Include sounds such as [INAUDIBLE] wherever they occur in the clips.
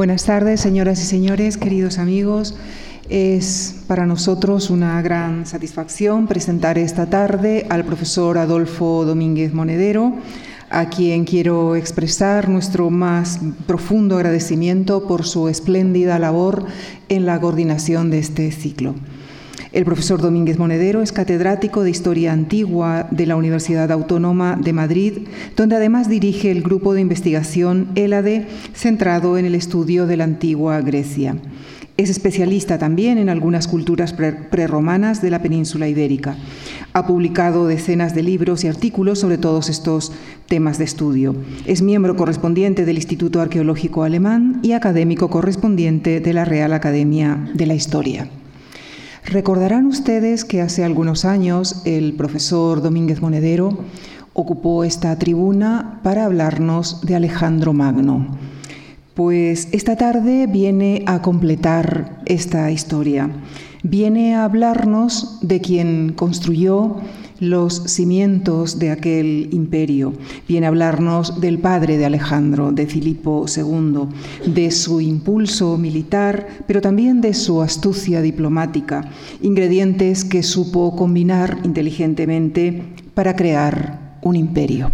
Buenas tardes, señoras y señores, queridos amigos. Es para nosotros una gran satisfacción presentar esta tarde al profesor Adolfo Domínguez Monedero, a quien quiero expresar nuestro más profundo agradecimiento por su espléndida labor en la coordinación de este ciclo. El profesor Domínguez Monedero es catedrático de Historia Antigua de la Universidad Autónoma de Madrid, donde además dirige el grupo de investigación ELADE, centrado en el estudio de la antigua Grecia. Es especialista también en algunas culturas prerromanas de la península ibérica. Ha publicado decenas de libros y artículos sobre todos estos temas de estudio. Es miembro correspondiente del Instituto Arqueológico Alemán y académico correspondiente de la Real Academia de la Historia. Recordarán ustedes que hace algunos años el profesor Domínguez Monedero ocupó esta tribuna para hablarnos de Alejandro Magno. Pues esta tarde viene a completar esta historia. Viene a hablarnos de quien construyó los cimientos de aquel imperio. Viene a hablarnos del padre de Alejandro, de Filipo II, de su impulso militar, pero también de su astucia diplomática, ingredientes que supo combinar inteligentemente para crear un imperio.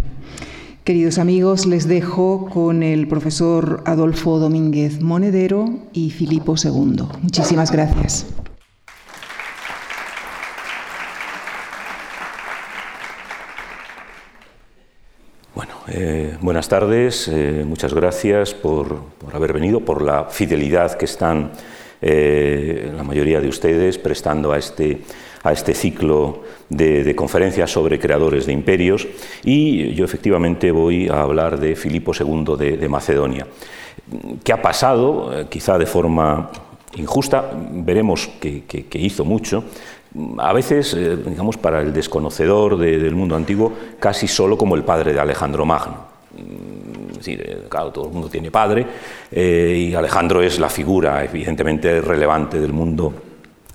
Queridos amigos, les dejo con el profesor Adolfo Domínguez Monedero y Filipo II. Muchísimas gracias. Eh, buenas tardes, eh, muchas gracias por, haber venido, por la fidelidad que están eh, la mayoría de ustedes prestando a este, a este ciclo de, conferencias sobre creadores de imperios. Y yo efectivamente voy a hablar de Filipo II de, Macedonia. ¿Qué ha pasado? quizá de forma injusta, veremos que, que hizo mucho, a veces, eh, digamos, para el desconocedor del mundo antiguo, casi solo como el padre de Alejandro Magno. Mm, eh, claro, todo el mundo tiene padre eh, y Alejandro es la figura evidentemente relevante del mundo,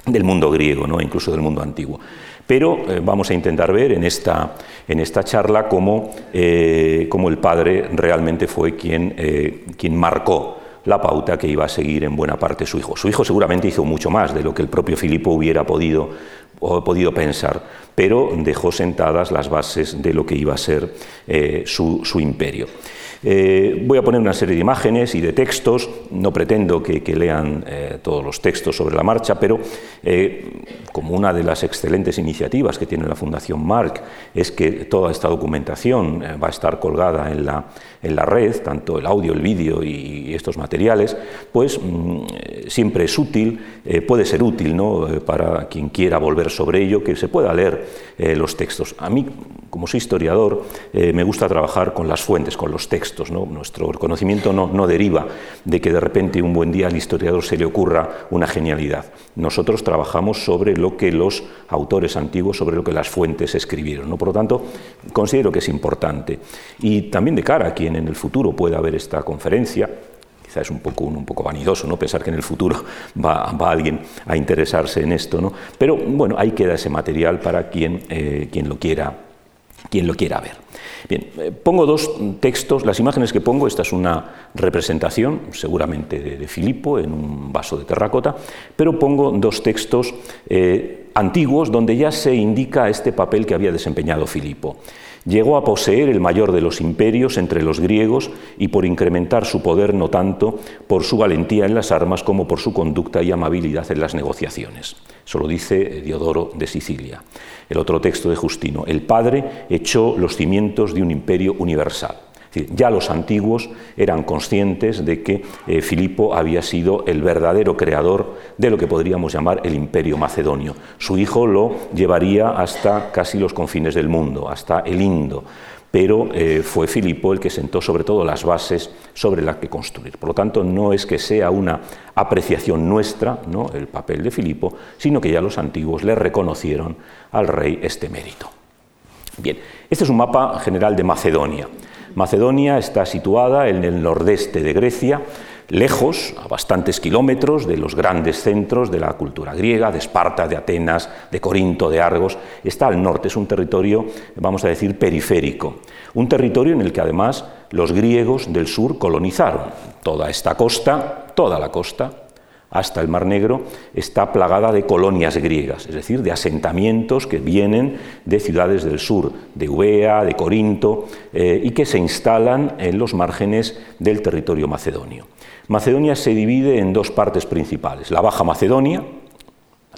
del mundo griego, ¿no? incluso del mundo antiguo. Pero vamos a intentar ver en esta, en esta charla cómo, cómo, el padre realmente fue quien, quien marcó la pauta que iba a seguir en buena parte su hijo. Su hijo seguramente hizo mucho más de lo que el propio Filipo hubiera podido, podido pensar, pero dejó sentadas las bases de lo que iba a ser eh, su, imperio. Eh, voy a poner una serie de imágenes y de textos, no pretendo que, lean eh, todos los textos sobre la marcha, pero como una de las excelentes iniciativas que tiene la Fundación Marc es que toda esta documentación va a estar colgada en la, en la red, tanto el audio, el vídeo y estos materiales, pues mm, siempre es útil, eh, puede ser útil ¿no? Eh, para quien quiera volver sobre ello, que se pueda leer eh, los textos. A mí, como soy historiador, me gusta trabajar con las fuentes, con los textos. ¿no? Nuestro conocimiento no, no deriva de que de repente un buen día al historiador se le ocurra una genialidad. Nosotros trabajamos sobre lo que los autores antiguos, sobre lo que las fuentes escribieron. ¿no? Por lo tanto, considero que es importante. Y también de cara a quien en el futuro pueda ver esta conferencia, quizá es un poco, un, poco vanidoso ¿no? pensar que en el futuro va, alguien a interesarse en esto, ¿no? pero bueno, ahí queda ese material para quien, eh, quien, lo, quiera, quien lo quiera ver. Bien, eh, pongo dos textos, las imágenes que pongo, esta es una representación, seguramente de, Filipo, en un vaso de terracota, pero pongo dos textos eh, antiguos donde ya se indica este papel que había desempeñado Filipo. Llegó a poseer el mayor de los imperios entre los griegos y por incrementar su poder no tanto por su valentía en las armas como por su conducta y amabilidad en las negociaciones. Eso lo dice Diodoro de Sicilia. El otro texto de Justino. El padre echó los cimientos de un imperio universal ya los antiguos eran conscientes de que eh, Filipo había sido el verdadero creador de lo que podríamos llamar el imperio macedonio. Su hijo lo llevaría hasta casi los confines del mundo, hasta el Indo pero eh, fue Filipo el que sentó sobre todo las bases sobre las que construir. Por lo tanto, no es que sea una apreciación nuestra, ¿no? el papel de Filipo, sino que ya los antiguos le reconocieron al rey este mérito. Bien, este es un mapa general de Macedonia. Macedonia está situada en el nordeste de Grecia, lejos, a bastantes kilómetros de los grandes centros de la cultura griega, de Esparta, de Atenas, de Corinto, de Argos. Está al norte, es un territorio, vamos a decir, periférico. Un territorio en el que además los griegos del sur colonizaron. toda esta costa, toda la costa, hasta el Mar Negro, está plagada de colonias griegas, es decir, de asentamientos que vienen de ciudades del sur, de Eubea, de Corinto, eh, y que se instalan en los márgenes del territorio macedonio. Macedonia se divide en dos partes principales, la Baja Macedonia,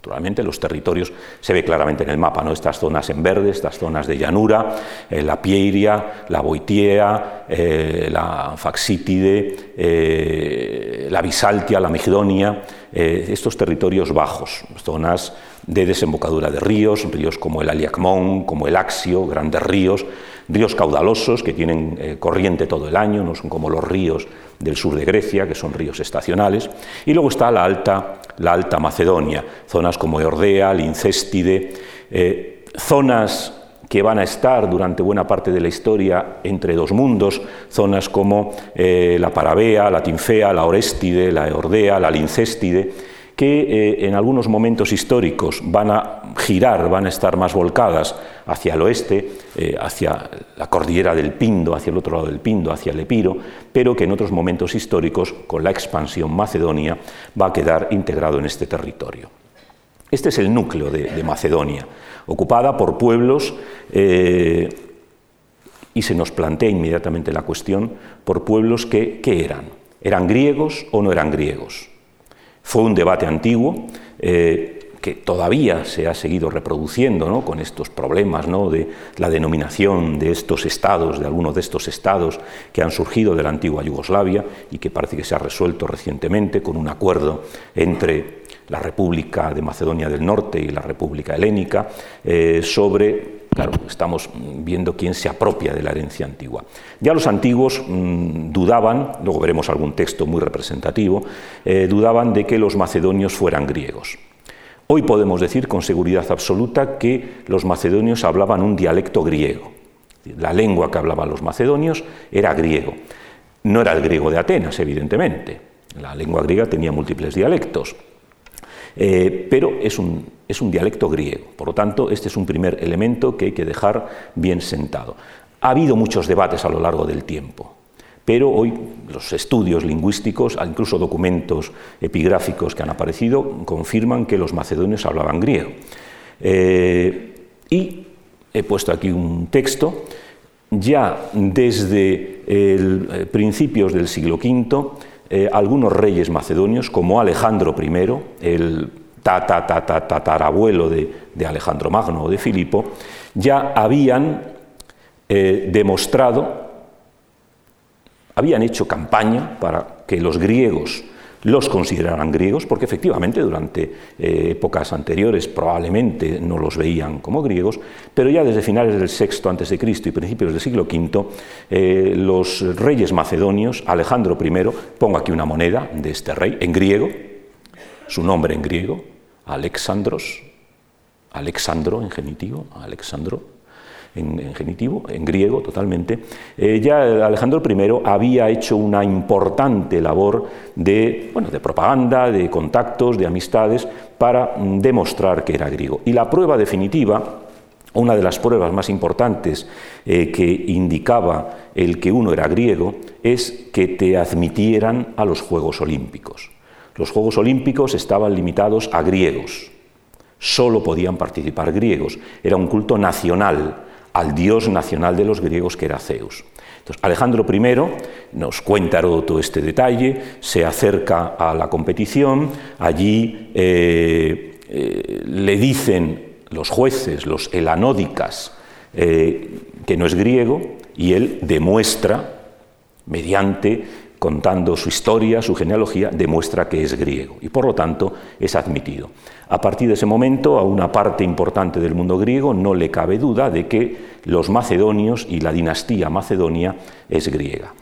Naturalmente, los territorios se ve claramente en el mapa, ¿no? estas zonas en verde, estas zonas de llanura, eh, la Pieiria, la Boitia, eh, la Faxítide, eh, la Bisaltia, la Migdonia, estos territorios bajos, zonas de desembocadura de ríos, ríos como el Aliacmón, como el Axio, grandes ríos, ríos caudalosos que tienen corriente todo el año, no son como los ríos del sur de Grecia, que son ríos estacionales, y luego está la Alta, la alta Macedonia, zonas como Eordea, Lincéstide, eh, zonas que van a estar durante buena parte de la historia entre dos mundos, zonas como eh, la Parabea, la Tinfea, la Oréstide, la Eordea, la Lincéstide, que eh, en algunos momentos históricos van a girar, van a estar más volcadas hacia el oeste, eh, hacia la cordillera del Pindo, hacia el otro lado del Pindo, hacia el Epiro, pero que en otros momentos históricos, con la expansión macedonia, va a quedar integrado en este territorio. Este es el núcleo de, Macedonia, ocupada por pueblos, eh, y se nos plantea inmediatamente la cuestión, por pueblos que, ¿qué eran? ¿Eran griegos o no eran griegos? Fue un debate antiguo eh, que todavía se ha seguido reproduciendo con estos problemas ¿no? de la denominación de estos estados, de algunos de estos estados que han surgido de la antigua Yugoslavia y que parece que se ha resuelto recientemente con un acuerdo entre la República de Macedonia del Norte y la República Helénica eh, sobre Claro, estamos viendo quién se apropia de la herencia antigua. Ya los antiguos mm, dudaban, luego veremos algún texto muy representativo, eh, dudaban de que los macedonios fueran griegos. Hoy podemos decir con seguridad absoluta que los macedonios hablaban un dialecto griego. La lengua que hablaban los macedonios era griego. No era el griego de Atenas, evidentemente. La lengua griega tenía múltiples dialectos, eh, pero es un, es un dialecto griego. Por lo tanto, este es un primer elemento que hay que dejar bien sentado. Ha habido muchos debates a lo largo del tiempo, pero hoy los estudios lingüísticos, incluso documentos epigráficos que han aparecido, confirman que los macedonios hablaban griego. Eh, y he puesto aquí un texto, ya desde eh, principios del siglo V, eh, algunos reyes macedonios, como Alejandro I, el tatarabuelo de, de Alejandro Magno o de Filipo, ya habían demostrado, habían hecho campaña para que los griegos los consideraran griegos, porque efectivamente durante eh, épocas anteriores probablemente no los veían como griegos, pero ya desde finales del de Cristo y principios del siglo V, eh, los reyes macedonios, Alejandro I, pongo aquí una moneda de este rey en griego, su nombre en griego, Alexandros, Alexandro en genitivo, Alexandro, en, genitivo, en griego totalmente, eh, ya Alejandro I había hecho una importante labor de, bueno, de propaganda, de contactos, de amistades, para demostrar que era griego. Y la prueba definitiva, una de las pruebas más importantes eh, que indicaba el que uno era griego, es que te admitieran a los Juegos Olímpicos. Los Juegos Olímpicos estaban limitados a griegos, solo podían participar griegos, era un culto nacional, al dios nacional de los griegos que era Zeus. Entonces, Alejandro I nos cuenta todo este detalle, se acerca a la competición, allí eh, eh, le dicen los jueces, los elanódicas, eh, que no es griego, y él demuestra, mediante contando su historia, su genealogía, demuestra que es griego y por lo tanto es admitido. A partir de ese momento, a una parte importante del mundo griego no le cabe duda de que los macedonios y la dinastía macedonia es griega.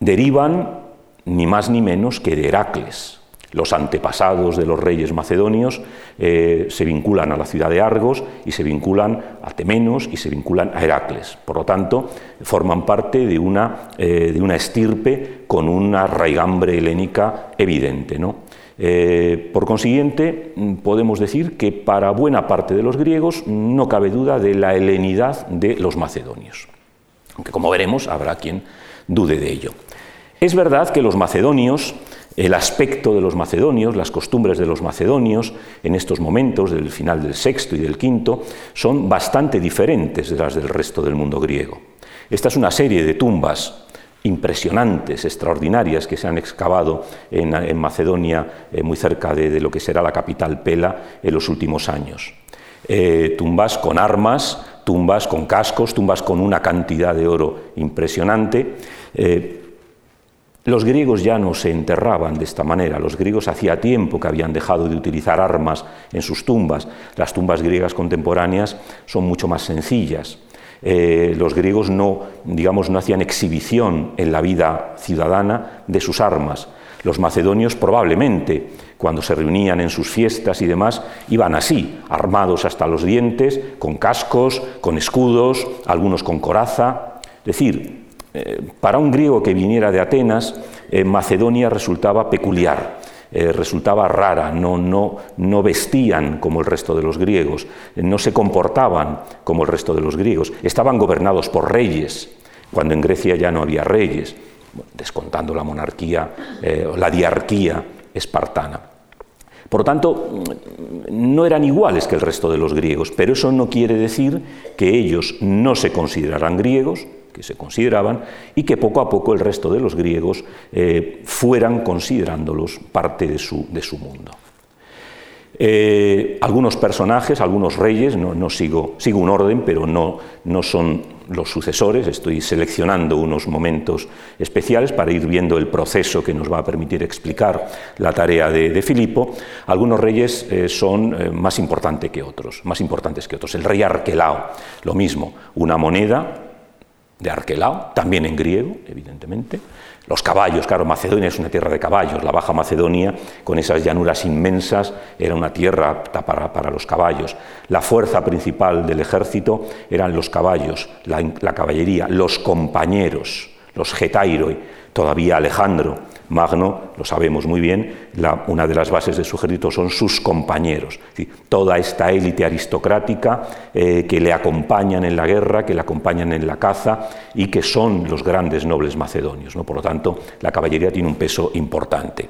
Derivan ni más ni menos que de Heracles, los antepasados de los reyes macedonios eh, se vinculan a la ciudad de Argos y se vinculan a Temenos y se vinculan a Heracles. Por lo tanto, forman parte de una, eh, de una estirpe con una raigambre helénica evidente. ¿no? Eh, por consiguiente, podemos decir que para buena parte de los griegos no cabe duda de la helenidad de los macedonios. Aunque como veremos, habrá quien dude de ello. Es verdad que los macedonios, el aspecto de los macedonios, las costumbres de los macedonios en estos momentos del final del sexto y del quinto son bastante diferentes de las del resto del mundo griego. Esta es una serie de tumbas impresionantes, extraordinarias, que se han excavado en, Macedonia, eh, muy cerca de, lo que será la capital Pela, en los últimos años. Eh, tumbas con armas, tumbas con cascos, tumbas con una cantidad de oro impresionante. Eh, los griegos ya no se enterraban de esta manera, los griegos hacía tiempo que habían dejado de utilizar armas en sus tumbas. Las tumbas griegas contemporáneas son mucho más sencillas. Eh, los griegos no, digamos, no hacían exhibición en la vida ciudadana de sus armas. Los macedonios probablemente, cuando se reunían en sus fiestas y demás, iban así, armados hasta los dientes, con cascos, con escudos, algunos con coraza. Decir, eh, para un griego que viniera de Atenas, eh, Macedonia resultaba peculiar. Eh, resultaba rara, no, no, no, vestían como el resto de los griegos, no se comportaban como el resto de los griegos, estaban gobernados por reyes, cuando en Grecia ya no había reyes, descontando la monarquía, la diarquía espartana. Por lo tanto, no eran iguales que el resto de los griegos, pero eso no quiere decir que ellos no se consideraran griegos, que se consideraban, y que poco a poco el resto de los griegos eh, fueran considerándolos parte de su, de su mundo. Eh, algunos personajes, algunos reyes, no, sigo, sigo, un orden, pero no, no, son los sucesores, estoy seleccionando unos momentos especiales para ir viendo el proceso que nos va a permitir explicar la tarea de, Filipo. Algunos reyes eh, son más importantes que otros, más importantes que otros. El rey Arquelao, lo mismo, una moneda de Arquelao, también en griego, evidentemente. Los caballos, claro, Macedonia es una tierra de caballos, la Baja Macedonia, con esas llanuras inmensas, era una tierra apta para, los caballos. La fuerza principal del ejército eran los caballos, la, la caballería, los compañeros, los getairoi, todavía Alejandro, Magno, lo sabemos muy bien, una de las bases de su ejército son sus compañeros, toda esta élite aristocrática eh, que le acompañan en la guerra, que le acompañan en la caza y que son los grandes nobles macedonios. ¿no? Por lo tanto, la caballería tiene un peso importante.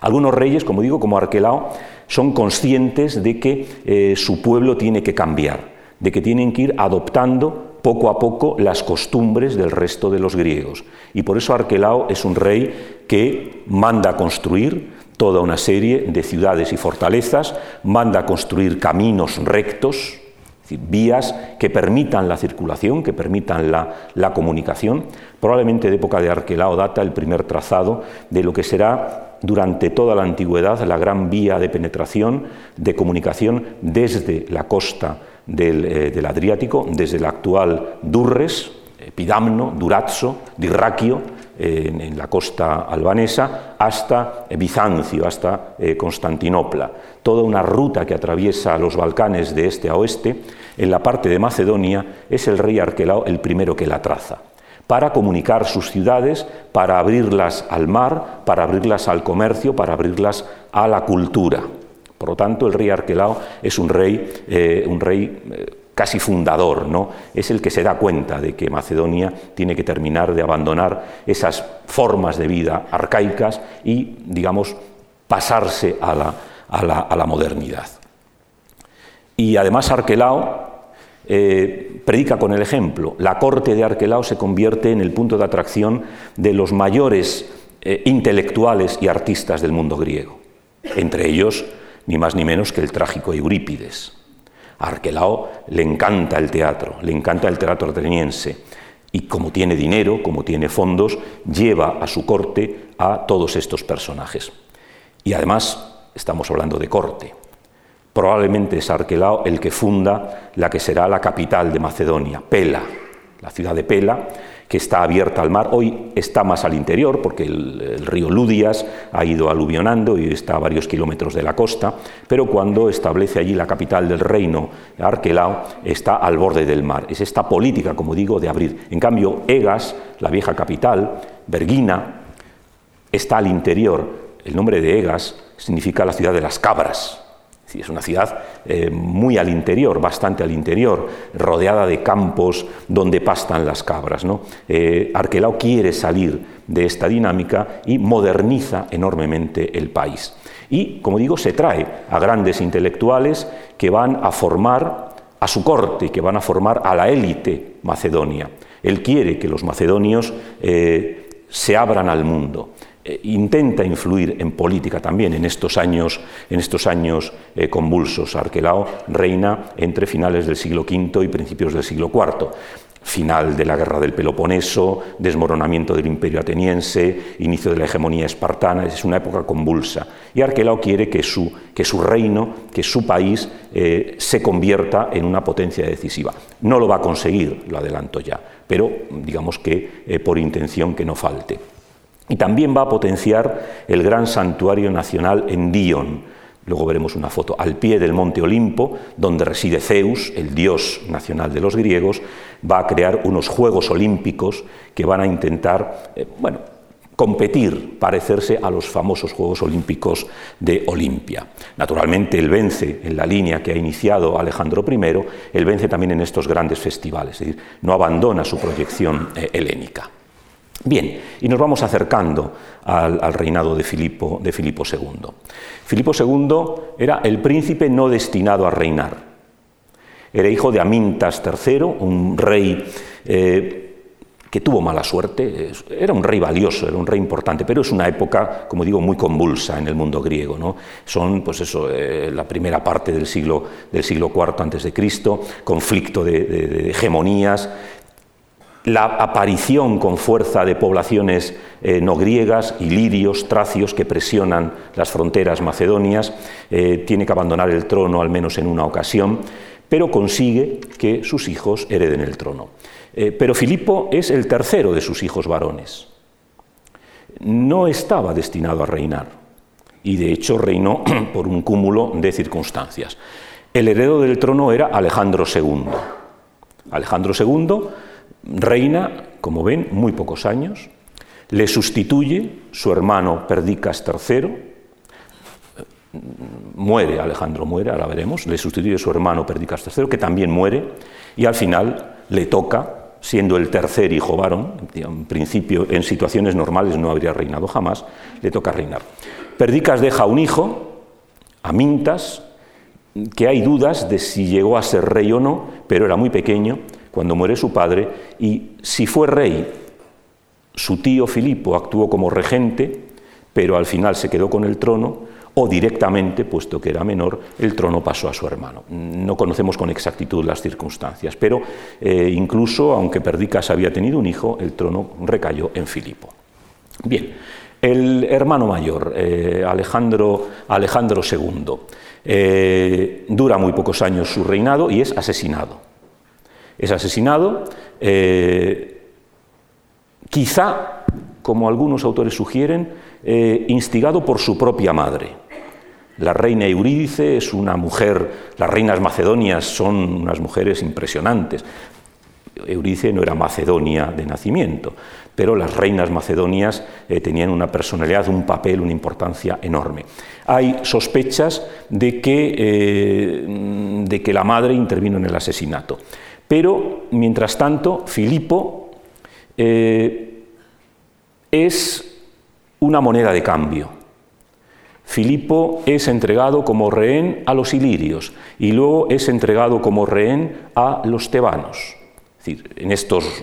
Algunos reyes, como digo, como Arquelao, son conscientes de que eh, su pueblo tiene que cambiar, de que tienen que ir adoptando poco a poco las costumbres del resto de los griegos. Y por eso Arquelao es un rey que manda construir toda una serie de ciudades y fortalezas, manda construir caminos rectos, vías que permitan la circulación, que permitan la, la, comunicación. Probablemente de época de Arquelao data el primer trazado de lo que será durante toda la antigüedad la gran vía de penetración, de comunicación desde la costa eh, del, Adriático, desde el actual Durres, Pidamno, Durazzo, Dirraquio, eh, en, la costa albanesa, hasta Bizancio, hasta eh, Constantinopla. Toda una ruta que atraviesa los Balcanes de este a oeste, en la parte de Macedonia, es el rey Arquelao el primero que la traza para comunicar sus ciudades, para abrirlas al mar, para abrirlas al comercio, para abrirlas a la cultura. Por lo tanto, el rey Arquelao es un rey, eh, un rey eh, casi fundador, ¿no? Es el que se da cuenta de que Macedonia tiene que terminar de abandonar esas formas de vida arcaicas y, digamos, pasarse a la, modernidad. Y además Arquelao eh, predica con el ejemplo. La corte de Arquelao se convierte en el punto de atracción de los mayores intelectuales y artistas del mundo griego. Entre ellos, ni más ni menos que el trágico Eurípides. Arquelao le encanta el teatro, le encanta el teatro ateniense y como tiene dinero, como tiene fondos, lleva a su corte a todos estos personajes. Y además estamos hablando de corte. Probablemente es Arquelao el que funda la que será la capital de Macedonia, Pela, la ciudad de Pela, que está abierta al mar. Hoy está más al interior porque el, río Ludias ha ido aluvionando y está a varios kilómetros de la costa, pero cuando establece allí la capital del reino, Arquelao, está al borde del mar. Es esta política, como digo, de abrir. En cambio, Egas, la vieja capital, Bergina, está al interior. El nombre de Egas significa la ciudad de las cabras. Es una ciudad eh, muy al interior, bastante al interior, rodeada de campos donde pastan las cabras. ¿no? Eh, Arquelao quiere salir de esta dinámica y moderniza enormemente el país. Y, como digo, se trae a grandes intelectuales que van a formar a su corte, que van a formar a la élite macedonia. Él quiere que los macedonios eh, se abran al mundo. Eh, intenta influir en política también en estos años, en estos años eh, convulsos. Arquelao reina entre finales del siglo V y principios del siglo IV final de la guerra del Peloponeso, desmoronamiento del imperio ateniense, inicio de la hegemonía espartana, es una época convulsa. Y Arquelao quiere que su, que su reino, que su país eh, se convierta en una potencia decisiva. No lo va a conseguir, lo adelanto ya, pero digamos que por intención que no falte. Y también va a potenciar el gran santuario nacional en Dion. Luego veremos una foto al pie del monte Olimpo, donde reside Zeus, el dios nacional de los griegos, va a crear unos Juegos Olímpicos que van a intentar, eh, bueno, competir, parecerse a los famosos Juegos Olímpicos de Olimpia. Naturalmente, él vence en la línea que ha iniciado Alejandro I, él vence también en estos grandes festivales, es decir, no abandona su proyección eh, helénica. Bien, y nos vamos acercando al, reinado de Filipo, II. Filipo II era el príncipe no destinado a reinar. Era hijo de Amintas III, un rey eh, que tuvo mala suerte. Era un rey valioso, era un rey importante, pero es una época, como digo, muy convulsa en el mundo griego. ¿no? Son, pues eso, eh, la primera parte del siglo, del siglo IV Cristo, conflicto de hegemonías la aparición con fuerza de poblaciones eh, no griegas, ilirios, tracios que presionan las fronteras macedonias, eh, tiene que abandonar el trono al menos en una ocasión, pero consigue que sus hijos hereden el trono. Eh, pero Filipo es el tercero de sus hijos varones. No estaba destinado a reinar y de hecho reinó [CLEARS THROAT] por un cúmulo de circunstancias. El heredero del trono era Alejandro II. Alejandro II reina, como ven, muy pocos años, le sustituye su hermano Perdicas III, muere, Alejandro muere, ahora veremos, le sustituye su hermano Perdicas III, que también muere, y al final le toca, siendo el tercer hijo varón, en principio en situaciones normales no habría reinado jamás, le toca reinar. Perdicas deja un hijo, Amintas, que hay dudas de si llegó a ser rey o no, pero era muy pequeño, cuando muere su padre, y si fue rey, su tío Filipo actuó como regente, pero al final se quedó con el trono, o directamente, puesto que era menor, el trono pasó a su hermano. No conocemos con exactitud las circunstancias, pero eh, incluso, aunque Perdicas había tenido un hijo, el trono recayó en Filipo. Bien, el hermano mayor, eh, Alejandro, Alejandro II, eh, dura muy pocos años su reinado y es asesinado es asesinado, eh, quizá, como algunos autores sugieren, eh, instigado por su propia madre. La reina Eurídice es una mujer, las reinas macedonias son unas mujeres impresionantes. Eurídice no era macedonia de nacimiento, pero las reinas macedonias eh, tenían una personalidad, un papel, una importancia enorme. Hay sospechas de que, de que la madre intervino en el asesinato. Pero, mientras tanto, Filipo eh, es una moneda de cambio. Filipo es entregado como rehén a los ilirios y luego es entregado como rehén a los tebanos en estos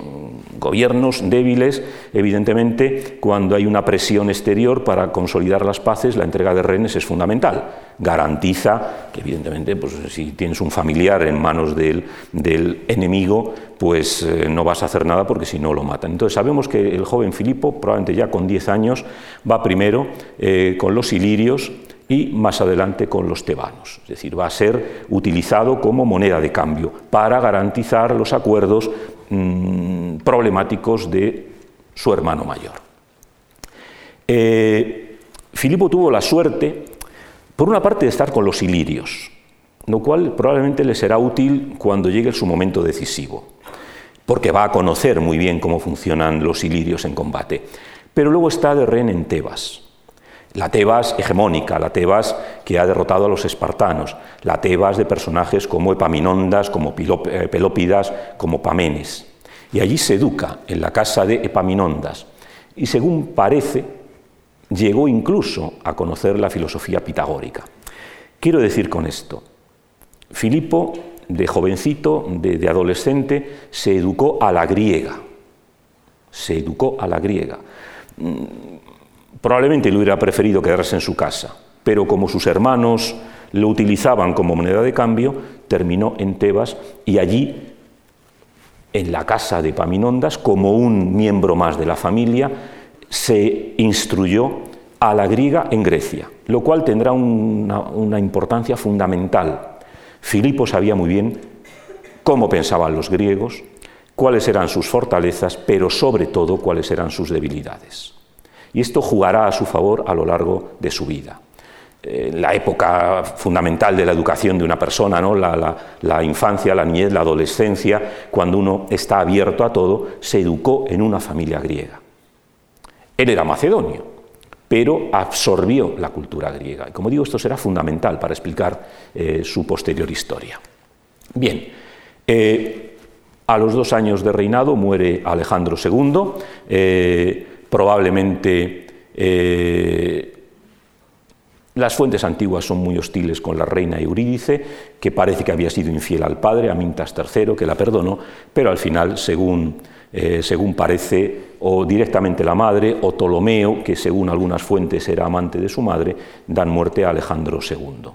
gobiernos débiles, evidentemente, cuando hay una presión exterior para consolidar las paces, la entrega de rehenes es fundamental. Garantiza que, evidentemente, pues, si tienes un familiar en manos del, enemigo, pues eh, no vas a hacer nada porque si no lo matan. Entonces sabemos que el joven Filipo, probablemente ya con 10 años, va primero eh, con los ilirios, y más adelante con los tebanos. Es decir, va a ser utilizado como moneda de cambio para garantizar los acuerdos mm, problemáticos de su hermano mayor. Eh, Filipo tuvo la suerte, por una parte, de estar con los ilirios, lo cual probablemente le será útil cuando llegue su momento decisivo, porque va a conocer muy bien cómo funcionan los ilirios en combate. Pero luego está de rehén en Tebas. La Tebas hegemónica, la Tebas que ha derrotado a los espartanos, la Tebas de personajes como Epaminondas, como eh, Pelópidas, como Pamenes. Y allí se educa en la casa de Epaminondas. Y según parece, llegó incluso a conocer la filosofía pitagórica. Quiero decir con esto, Filipo, de jovencito, de, adolescente, se educó a la griega. Se educó a la griega. Probablemente le hubiera preferido quedarse en su casa, pero como sus hermanos lo utilizaban como moneda de cambio, terminó en Tebas y allí, en la casa de Paminondas, como un miembro más de la familia, se instruyó a la griega en Grecia, lo cual tendrá una, una importancia fundamental Filipo sabía muy bien cómo pensaban los griegos, cuáles eran sus fortalezas, pero sobre todo cuáles eran sus debilidades. Y esto jugará a su favor a lo largo de su vida. Eh, la época fundamental de la educación de una persona, ¿no? la, infancia, la niñez, la adolescencia, cuando uno está abierto a todo, se educó en una familia griega. Él era macedonio, pero absorbió la cultura griega. Y como digo, esto será fundamental para explicar eh, su posterior historia. Bien, eh, a los dos años de reinado muere Alejandro II, probablemente las fuentes antiguas son muy hostiles con la reina Eurídice, que parece que había sido infiel al padre, a III, que la perdonó, pero al final, según eh, según parece, o directamente la madre, o Ptolomeo, que según algunas fuentes era amante de su madre, dan muerte a Alejandro II.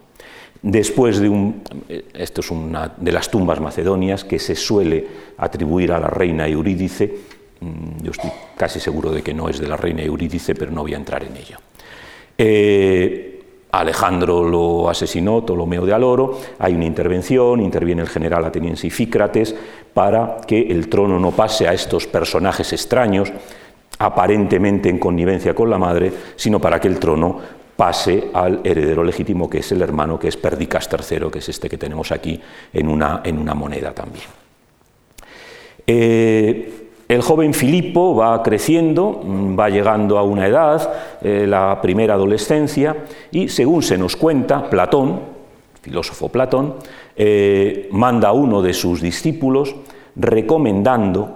Después de un, eh, esto es una de las tumbas macedonias que se suele atribuir a la reina Eurídice, yo estoy casi seguro de que no es de la reina Eurídice, pero no voy a entrar en ello. Eh, Alejandro lo asesinó, Ptolomeo de Aloro, hay una intervención, interviene el general ateniense Ifícrates para que el trono no pase a estos personajes extraños, aparentemente en connivencia con la madre, sino para que el trono pase al heredero legítimo, que es el hermano, que es Perdicas III, que es este que tenemos aquí en una, en una moneda también. Eh, el joven Filipo va creciendo, va llegando a una edad, eh, la primera adolescencia, y según se nos cuenta, Platón, filósofo Platón, eh, manda a uno de sus discípulos recomendando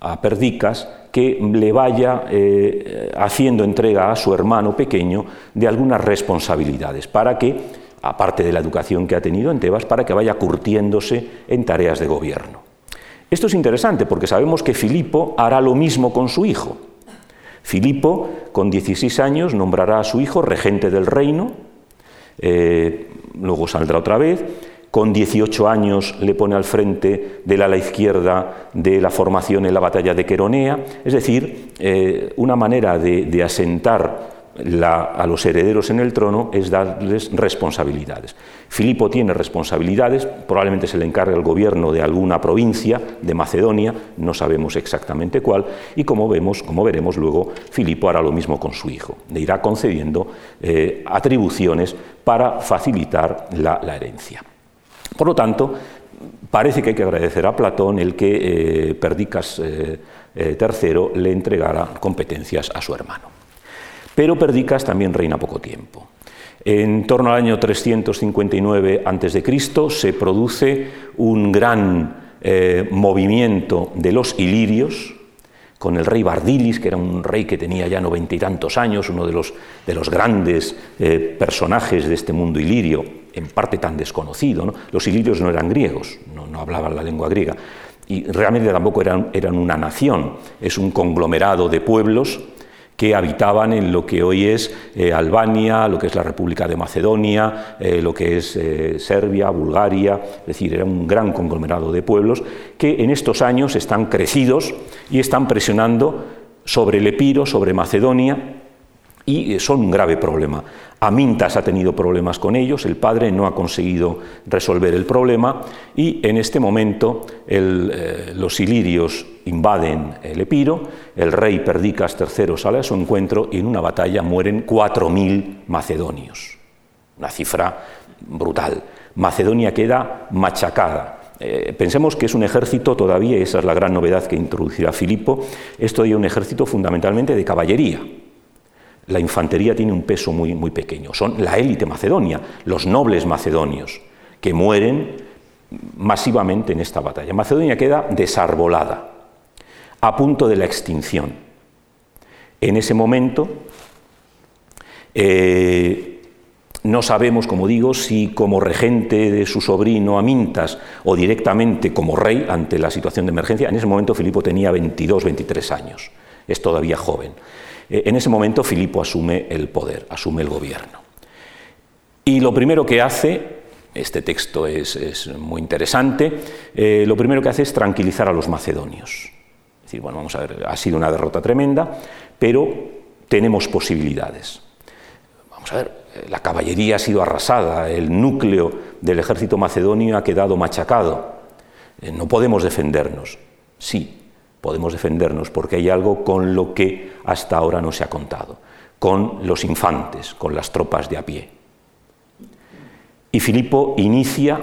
a Perdicas que le vaya eh, haciendo entrega a su hermano pequeño de algunas responsabilidades para que, aparte de la educación que ha tenido en Tebas, para que vaya curtiéndose en tareas de gobierno. Esto es interesante porque sabemos que Filipo hará lo mismo con su hijo. Filipo, con 16 años, nombrará a su hijo regente del reino, eh, luego saldrá otra vez, con 18 años le pone al frente del ala izquierda de la formación en la batalla de Queronea, es decir, eh, una manera de asentar a los herederos en el trono es darles responsabilidades. Filipo tiene responsabilidades, probablemente se le encargue el gobierno de alguna provincia de Macedonia, no sabemos exactamente cuál, y como vemos, como veremos luego, Filipo hará lo mismo con su hijo, le irá concediendo eh, atribuciones para facilitar la, herencia. Por lo tanto, parece que hay que agradecer a Platón el que eh, Perdicas III eh, le entregara competencias a su hermano. Pero Perdicas también reina poco tiempo. En torno al año 359 a.C. se produce un gran eh, movimiento de los ilirios, con el rey Bardilis, que era un rey que tenía ya noventa y tantos años, uno de los, de los grandes eh, personajes de este mundo ilirio, en parte tan desconocido. Los ilirios no eran griegos, no, no, hablaban la lengua griega, y realmente tampoco eran, eran una nación, es un conglomerado de pueblos que habitaban en lo que hoy es eh, Albania, lo que es la República de Macedonia, eh, lo que es eh, Serbia, Bulgaria, es decir, era un gran conglomerado de pueblos que en estos años están crecidos y están presionando sobre el Epiro, sobre Macedonia, y son un grave problema. Amintas ha tenido problemas con ellos, el padre no ha conseguido resolver el problema y en este momento eh, los ilirios invaden el Epiro, el rey Perdicas III sale a su encuentro y en una batalla mueren 4.000 macedonios. Una cifra brutal. Macedonia queda machacada. Eh, pensemos que es un ejército todavía, esa es la gran novedad que introducirá Filipo, es todavía un ejército fundamentalmente de caballería la infantería tiene un peso muy, muy pequeño. Son la élite macedonia, los nobles macedonios, que mueren masivamente en esta batalla. Macedonia queda desarbolada, a punto de la extinción. En ese momento, eh, no sabemos, como digo, si como regente de su sobrino Amintas o directamente como rey ante la situación de emergencia. En ese momento Filipo tenía 22, 23 años, es todavía joven. Eh, en ese momento Filipo asume el poder, asume el gobierno. Y lo primero que hace, este texto es, muy interesante, eh, lo primero que hace es tranquilizar a los macedonios. Es decir, bueno, vamos a ver, ha sido una derrota tremenda, pero tenemos posibilidades. Vamos a ver, la caballería ha sido arrasada, el núcleo del ejército macedonio ha quedado machacado. Eh, no podemos defendernos. Sí, podemos defendernos porque hay algo con lo que hasta ahora no se ha contado, con los infantes, con las tropas de a pie. Y Filipo inicia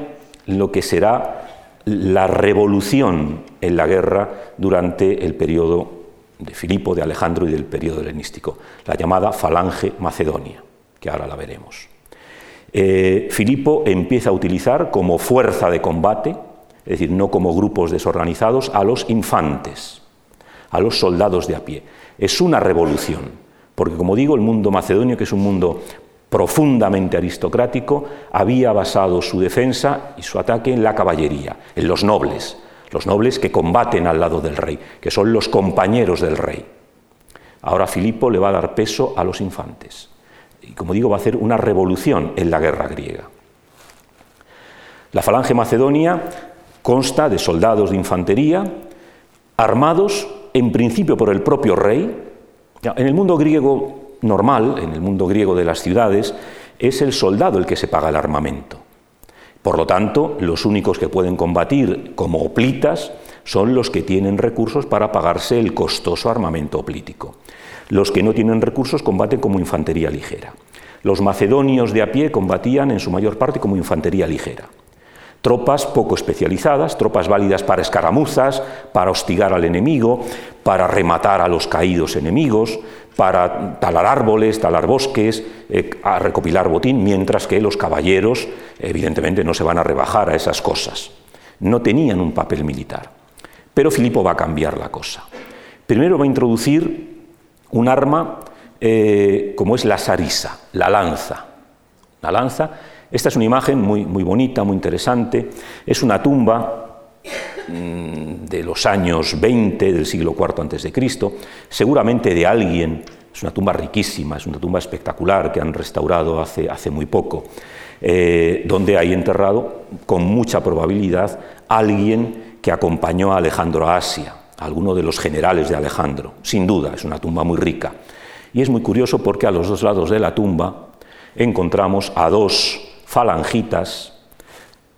lo que será la revolución en la guerra durante el periodo de Filipo, de Alejandro y del periodo helenístico, la llamada Falange Macedonia que ahora la veremos. Eh, Filipo empieza a utilizar como fuerza de combate, es decir, no como grupos desorganizados, a los infantes, a los soldados de a pie. Es una revolución, porque como digo, el mundo macedonio, que es un mundo profundamente aristocrático, había basado su defensa y su ataque en la caballería, en los nobles, los nobles que combaten al lado del rey, que son los compañeros del rey. Ahora Filipo le va a dar peso a los infantes y como digo, va a hacer una revolución en la guerra griega. La falange macedonia consta de soldados de infantería armados en principio por el propio rey. En el mundo griego normal, en el mundo griego de las ciudades, es el soldado el que se paga el armamento. Por lo tanto, los únicos que pueden combatir como oplitas son los que tienen recursos para pagarse el costoso armamento oplítico. Los que no tienen recursos combaten como infantería ligera. Los macedonios de a pie combatían en su mayor parte como infantería ligera. Tropas poco especializadas, tropas válidas para escaramuzas, para hostigar al enemigo, para rematar a los caídos enemigos, para talar árboles, talar bosques, eh, a recopilar botín, mientras que los caballeros evidentemente no se van a rebajar a esas cosas. No tenían un papel militar. Pero Filipo va a cambiar la cosa. Primero va a introducir un arma eh, como es la sarisa, la lanza. La lanza, esta es una imagen muy, muy bonita, muy interesante, es una tumba mm, de los años 20 del siglo IV antes de Cristo, seguramente de alguien, es una tumba riquísima, es una tumba espectacular que han restaurado hace, hace muy poco, eh, donde hay enterrado con mucha probabilidad alguien que acompañó a Alejandro a Asia, alguno de los generales de Alejandro, sin duda, es una tumba muy rica. Y es muy curioso porque a los dos lados de la tumba encontramos a dos falangitas,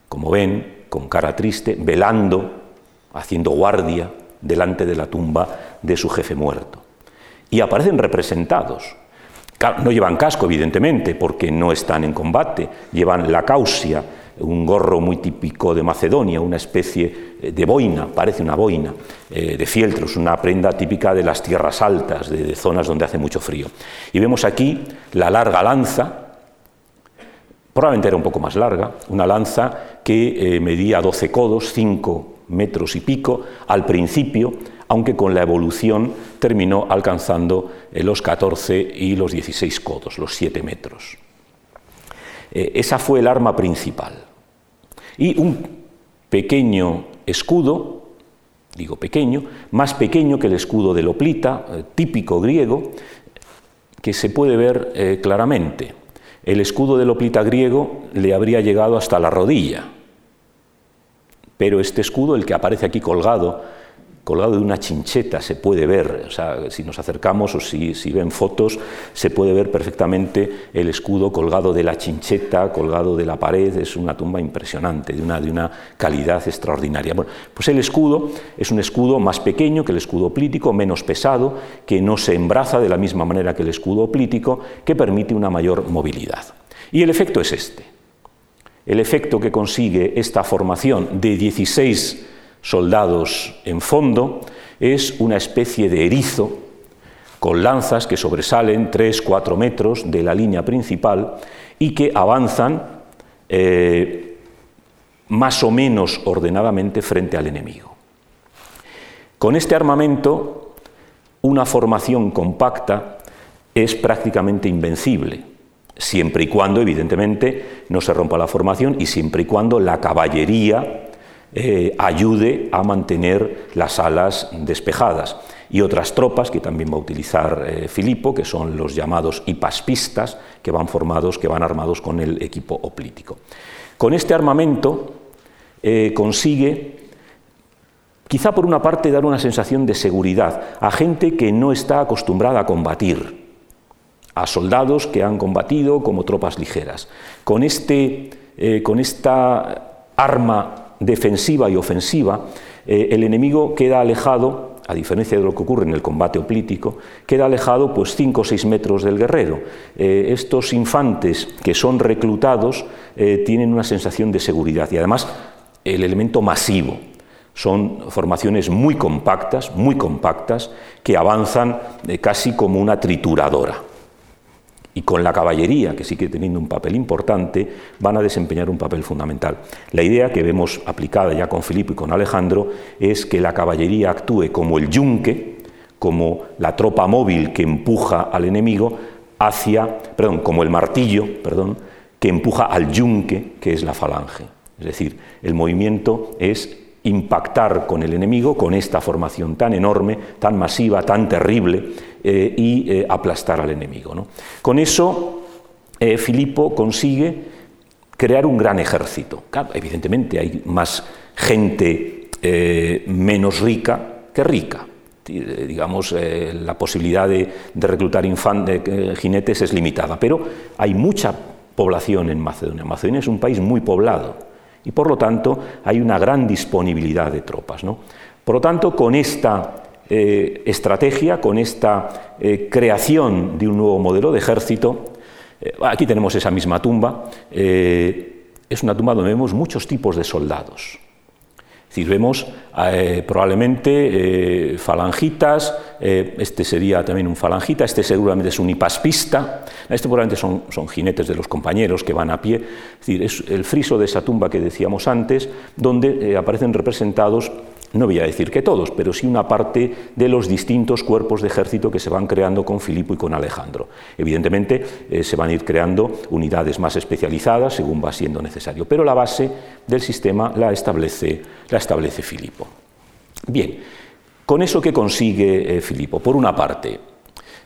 como ven, con cara triste, velando, haciendo guardia delante de la tumba de su jefe muerto. Y aparecen representados. No llevan casco, evidentemente, porque no están en combate, llevan la causia, un gorro muy típico de Macedonia, una especie eh, de boina, parece una boina, eh, de fieltros, una prenda típica de las tierras altas, de, zonas donde hace mucho frío. Y vemos aquí la larga lanza, probablemente era un poco más larga, una lanza que eh, medía 12 codos, 5 metros y pico al principio, aunque con la evolución terminó alcanzando los 14 y los 16 codos, los 7 metros. esa fue el arma principal y un pequeño escudo, digo pequeño, más pequeño que el escudo del Oplita, eh, típico griego, que se puede ver eh, claramente. El escudo del Oplita griego le habría llegado hasta la rodilla, pero este escudo, el que aparece aquí colgado colgado de una chincheta se puede ver, o sea, si nos acercamos o si, ven fotos, se puede ver perfectamente el escudo colgado de la chincheta, colgado de la pared, es una tumba impresionante, de una, de una calidad extraordinaria. Pues el escudo es un escudo más pequeño que el escudo plítico, menos pesado, que no se embraza de la misma manera que el escudo plítico, que permite una mayor movilidad. Y el efecto es este. El efecto que consigue esta formación de 16 soldados en fondo, es una especie de erizo con lanzas que sobresalen 3-4 metros de la línea principal y que avanzan eh, más o menos ordenadamente frente al enemigo. Con este armamento, una formación compacta es prácticamente invencible, siempre y cuando, evidentemente, no se rompa la formación y siempre y cuando la caballería eh, ayude a mantener las alas despejadas. Y otras tropas que también va a utilizar eh, Filipo, que son los llamados hipaspistas, que van formados, que van armados con el equipo oplítico. Con este armamento eh, consigue quizá por una parte dar una sensación de seguridad a gente que no está acostumbrada a combatir, a soldados que han combatido como tropas ligeras. Con, este, con esta arma defensiva y ofensiva, eh, el enemigo queda alejado, a diferencia de lo que ocurre en el combate oplítico, queda alejado pues 5 o 6 metros del guerrero. Eh, estos infantes que son reclutados tienen una sensación de seguridad y además el elemento masivo. Son formaciones muy compactas, muy compactas, que avanzan casi como una trituradora y con la caballería, que sigue teniendo un papel importante, van a desempeñar un papel fundamental. La idea que vemos aplicada ya con Filipo y con Alejandro es que la caballería actúe como el yunque, como la tropa móvil que empuja al enemigo hacia, perdón, como el martillo, perdón, que empuja al yunque, que es la falange. Es decir, el movimiento es impactar con el enemigo, con esta formación tan enorme, tan masiva, tan terrible, eh, y eh, aplastar al enemigo. Con eso, eh, Filipo consigue crear un gran ejército. evidentemente hay más gente menos rica que rica. Digamos, la posibilidad de, reclutar jinetes es limitada, pero hay mucha población en Macedonia. Macedonia es un país muy poblado y por lo tanto hay una gran disponibilidad de tropas. Por lo tanto, con esta eh, estrategia, con esta eh, creación de un nuevo modelo de ejército, eh, aquí tenemos esa misma tumba, es una tumba donde vemos muchos tipos de soldados. Es decir, vemos probablemente falangitas, este sería también un falangita, este seguramente es un hipaspista, este probablemente son, son, jinetes de los compañeros que van a pie. Es decir, es el friso de esa tumba que decíamos antes, donde aparecen representados no voy a decir que todos, pero sí una parte de los distintos cuerpos de ejército que se van creando con Filipo y con Alejandro. Evidentemente eh, se van a ir creando unidades más especializadas según va siendo necesario, pero la base del sistema la establece, la establece Filipo. Bien, con eso que consigue eh, Filipo, por una parte,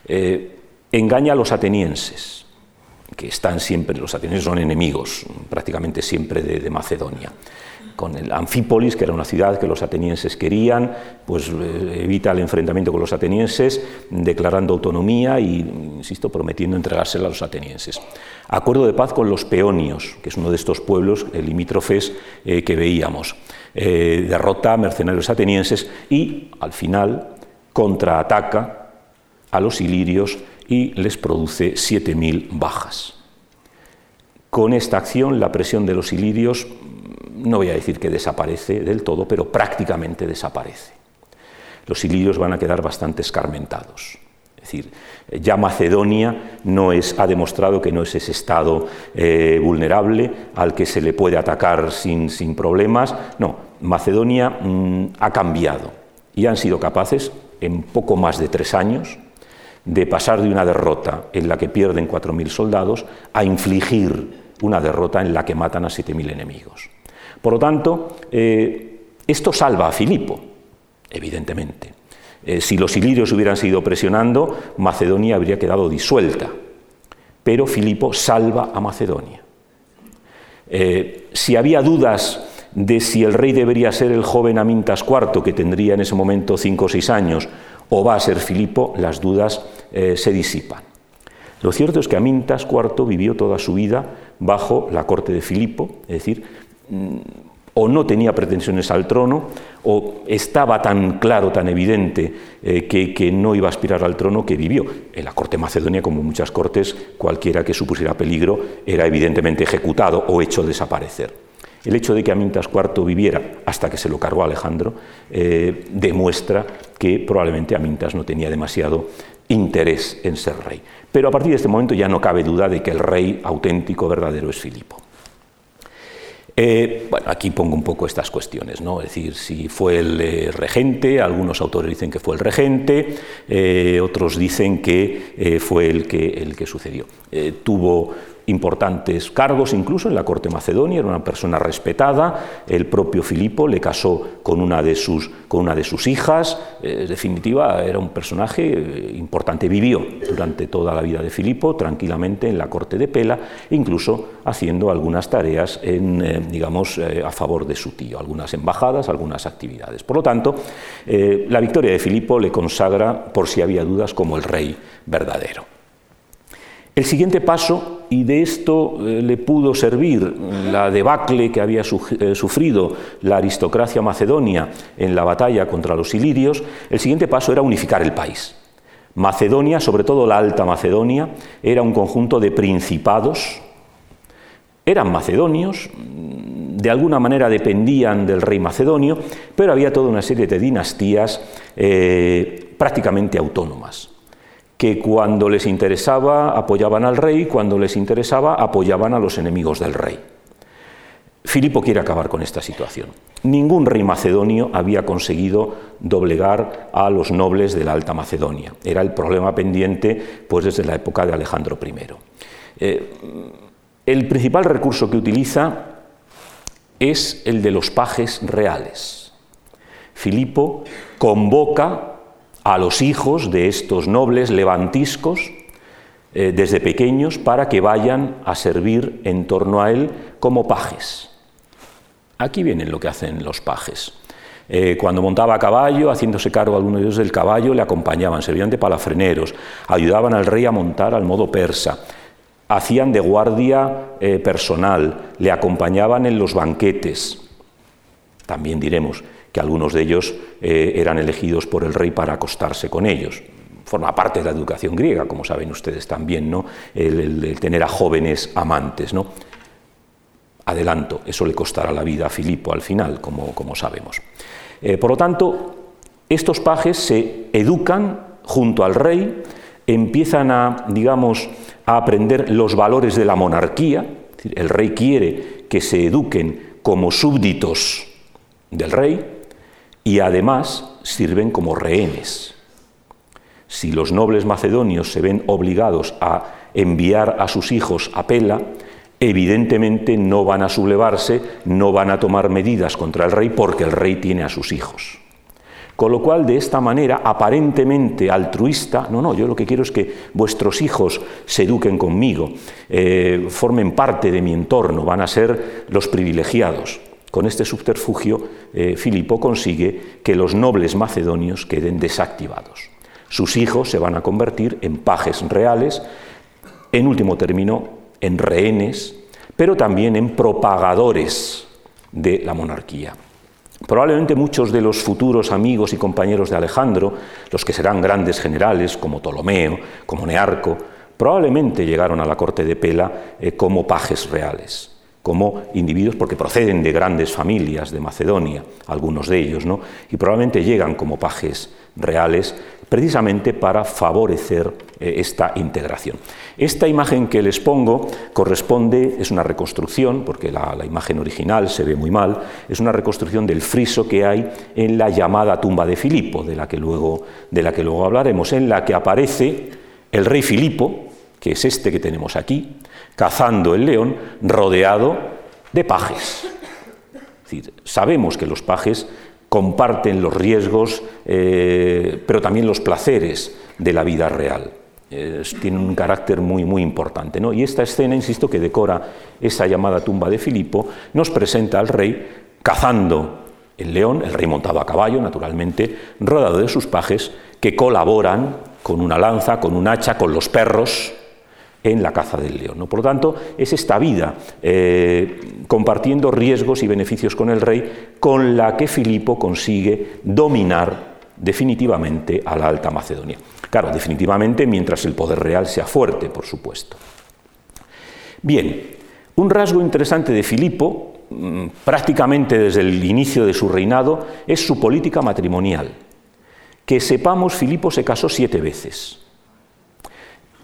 eh, engaña a los atenienses, que están siempre, los atenienses son enemigos prácticamente siempre de Macedonia con el Anfípolis, que era una ciudad que los atenienses querían, pues eh, evita el enfrentamiento con los atenienses, declarando autonomía y, insisto, prometiendo entregársela a los atenienses. Acuerdo de paz con los peonios, que es uno de estos pueblos limítrofes eh, que veíamos. Eh, derrota a mercenarios atenienses y, al final, contraataca a los ilirios y les produce 7.000 bajas. Con esta acción, la presión de los ilirios no voy a decir que desaparece del todo, pero prácticamente desaparece. Los ilirios van a quedar bastante escarmentados. Es decir, ya Macedonia no es, ha demostrado que no es ese estado eh, vulnerable al que se le puede atacar sin, problemas. No, Macedonia mm, ha cambiado y han sido capaces, en poco más de tres años, de pasar de una derrota en la que pierden 4.000 soldados a infligir una derrota en la que matan a 7.000 enemigos. Por lo tanto, eh, esto salva a Filipo, evidentemente. Eh, si los ilirios hubieran seguido presionando, Macedonia habría quedado disuelta. Pero Filipo salva a Macedonia. Eh, si había dudas de si el rey debería ser el joven Amintas IV, que tendría en ese momento cinco o seis años, o va a ser Filipo, las dudas se disipan. Lo cierto es que Amintas IV vivió toda su vida bajo la corte de Filipo, es decir, o no tenía pretensiones al trono, o estaba tan claro, tan evidente eh, que, no iba a aspirar al trono que vivió. En la corte macedonia, como muchas cortes, cualquiera que supusiera peligro era evidentemente ejecutado o hecho desaparecer. El hecho de que Amintas IV viviera hasta que se lo cargó Alejandro eh, demuestra que probablemente Amintas no tenía demasiado interés en ser rey. Pero a partir de este momento ya no cabe duda de que el rey auténtico, verdadero, es Filipo. Eh, bueno, aquí pongo un poco estas cuestiones, ¿no? Es decir, si fue el eh, regente, algunos autores dicen que fue el regente, eh, otros dicen que fue el que, el que sucedió. tuvo importantes cargos. Incluso en la corte macedonia, era una persona respetada, el propio Filipo le casó con una de sus, con una de sus hijas, en definitiva era un personaje eh, importante, vivió durante toda la vida de Filipo tranquilamente en la corte de Pela, incluso haciendo algunas tareas en, eh, digamos, eh, a favor de su tío, algunas embajadas, algunas actividades. Por lo tanto, la victoria de Filipo le consagra, por si había dudas, como el rey verdadero. El siguiente paso, y de esto eh, le pudo servir la debacle que había eh, sufrido la aristocracia macedonia en la batalla contra los ilirios, el siguiente paso era unificar el país. Macedonia, sobre todo la Alta Macedonia, era un conjunto de principados, eran macedonios, de alguna manera dependían del rey macedonio, pero había toda una serie de dinastías eh, prácticamente autónomas que cuando les interesaba apoyaban al rey, cuando les interesaba apoyaban a los enemigos del rey. Filipo quiere acabar con esta situación. Ningún rey macedonio había conseguido doblegar a los nobles de la Alta Macedonia. Era el problema pendiente pues, desde la época de Alejandro I. Eh, el principal recurso que utiliza es el de los pajes reales. Filipo convoca a los hijos de estos nobles levantiscos eh, desde pequeños para que vayan a servir en torno a él como pajes. Aquí viene lo que hacen los pajes. Eh, cuando montaba a caballo, haciéndose cargo alguno de ellos del caballo, le acompañaban, servían de palafreneros, ayudaban al rey a montar al modo persa, hacían de guardia eh, personal, le acompañaban en los banquetes. También diremos, que algunos de ellos eh, eran elegidos por el rey para acostarse con ellos. Forma parte de la educación griega, como saben ustedes también, ¿no? el, tener a jóvenes amantes. ¿no? Adelanto, eso le costará la vida a Filipo al final, como, como sabemos. Eh, por lo tanto, estos pajes se educan junto al rey, empiezan a, digamos, a aprender los valores de la monarquía. El rey quiere que se eduquen como súbditos del rey, y además sirven como rehenes. Si los nobles macedonios se ven obligados a enviar a sus hijos a Pela, evidentemente no van a sublevarse, no van a tomar medidas contra el rey porque el rey tiene a sus hijos. Con lo cual, de esta manera aparentemente altruista, no, no, yo lo que quiero es que vuestros hijos se eduquen conmigo, eh, formen parte de mi entorno, van a ser los privilegiados. Con este subterfugio, eh, Filipo consigue que los nobles macedonios queden desactivados. Sus hijos se van a convertir en pajes reales, en último término, en rehenes, pero también en propagadores de la monarquía. Probablemente muchos de los futuros amigos y compañeros de Alejandro, los que serán grandes generales como Ptolomeo, como Nearco, probablemente llegaron a la corte de Pela eh, como pajes reales como individuos porque proceden de grandes familias de Macedonia, algunos de ellos, ¿no? y probablemente llegan como pajes reales precisamente para favorecer eh, esta integración. Esta imagen que les pongo corresponde, es una reconstrucción, porque la, imagen original se ve muy mal, es una reconstrucción del friso que hay en la llamada tumba de Filipo, de la que luego, de la que luego hablaremos, en la que aparece el rey Filipo, que es este que tenemos aquí, cazando el león, rodeado de pajes. sabemos que los pajes comparten los riesgos, eh, pero también los placeres de la vida real. tienen un carácter muy, muy importante. ¿no? Y esta escena, insisto, que decora esa llamada tumba de Filipo, nos presenta al rey cazando el león, el rey montado a caballo, naturalmente, rodeado de sus pajes, que colaboran con una lanza, con un hacha, con los perros, en la caza del león. Por lo tanto, es esta vida, eh, compartiendo riesgos y beneficios con el rey, con la que Filipo consigue dominar definitivamente a la Alta Macedonia. Claro, definitivamente mientras el poder real sea fuerte, por supuesto. Bien, un rasgo interesante de Filipo, mm, prácticamente desde el inicio de su reinado, es su política matrimonial. Que sepamos, Filipo se casó siete veces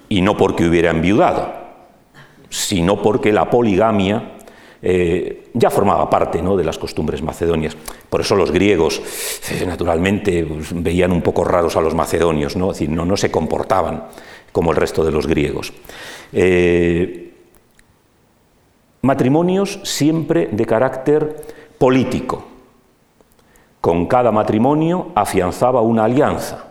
y no porque hubiera enviudado, sino porque la poligamia eh, ya formaba parte ¿no? de las costumbres macedonias. Por eso los griegos, eh, naturalmente, pues, veían un poco raros a los macedonios, ¿no? Es decir, no, se comportaban como el resto de los griegos. Eh, matrimonios siempre de carácter político. Con cada matrimonio afianzaba una alianza.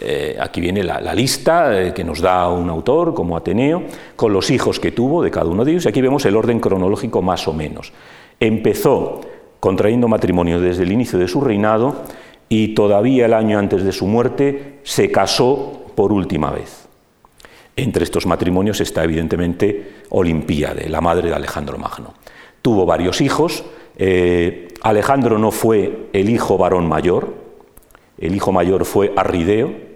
Eh, aquí viene la, lista eh, que nos da un autor como Ateneo, con los hijos que tuvo de cada uno de ellos. Aquí vemos el orden cronológico más o menos. Empezó contrayendo matrimonio desde el inicio de su reinado y todavía el año antes de su muerte se casó por última vez. Entre estos matrimonios está evidentemente Olimpíade, la madre de Alejandro Magno. Tuvo varios hijos. Eh, Alejandro no fue el hijo varón mayor, el hijo mayor fue Arrideo,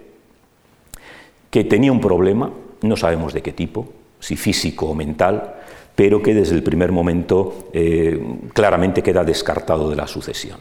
que tenía un problema, no sabemos de qué tipo, si físico o mental, pero que desde el primer momento eh, claramente queda descartado de la sucesión.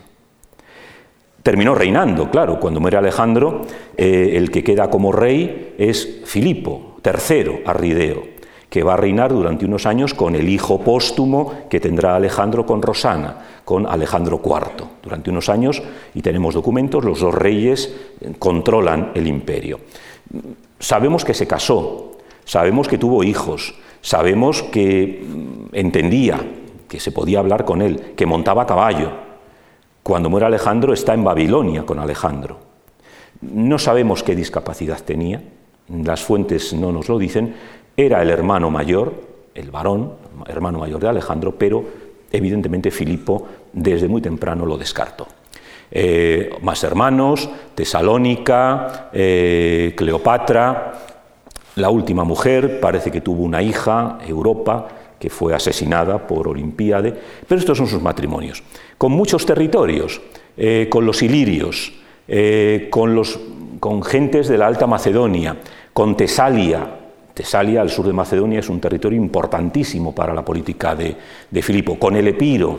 Terminó reinando, claro, cuando muere Alejandro, eh, el que queda como rey es Filipo, tercero, Arrideo, que va a reinar durante unos años con el hijo póstumo que tendrá Alejandro con Rosana, con Alejandro IV. Durante unos años, y tenemos documentos, los dos reyes controlan el imperio. Sabemos que se casó, sabemos que tuvo hijos, sabemos que mm, entendía, que se podía hablar con él, que montaba caballo. Cuando muere Alejandro está en Babilonia con Alejandro. No sabemos qué discapacidad tenía, las fuentes no nos lo dicen, era el hermano mayor, el varón, hermano mayor de Alejandro, pero evidentemente Filipo desde muy temprano lo descartó. Eh, más hermanos, Tesalónica, eh, Cleopatra, la última mujer, parece que tuvo una hija, Europa, que fue asesinada por Olimpíade, pero estos son sus matrimonios, con muchos territorios, eh, con los ilirios, con, los, con gentes de la Alta Macedonia, con Tesalia, Tesalia, al sur de Macedonia, es un territorio importantísimo para la política de, de Filipo, con el Epiro,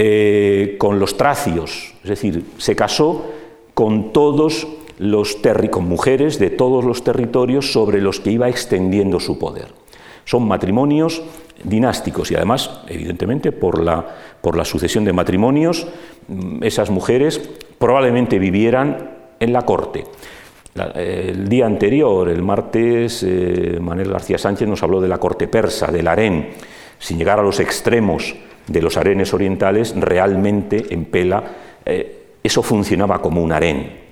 eh, con los tracios, es decir, se casó con todos los mujeres de todos los territorios sobre los que iba extendiendo su poder. Son matrimonios dinásticos y además, evidentemente, por la, por la sucesión de matrimonios, mm, esas mujeres probablemente vivieran en la corte. el día anterior, el martes, eh, Manuel García Sánchez nos habló de la corte persa, del harén, sin llegar a los extremos de los arenes orientales, realmente en Pela eh, eso funcionaba como un harén.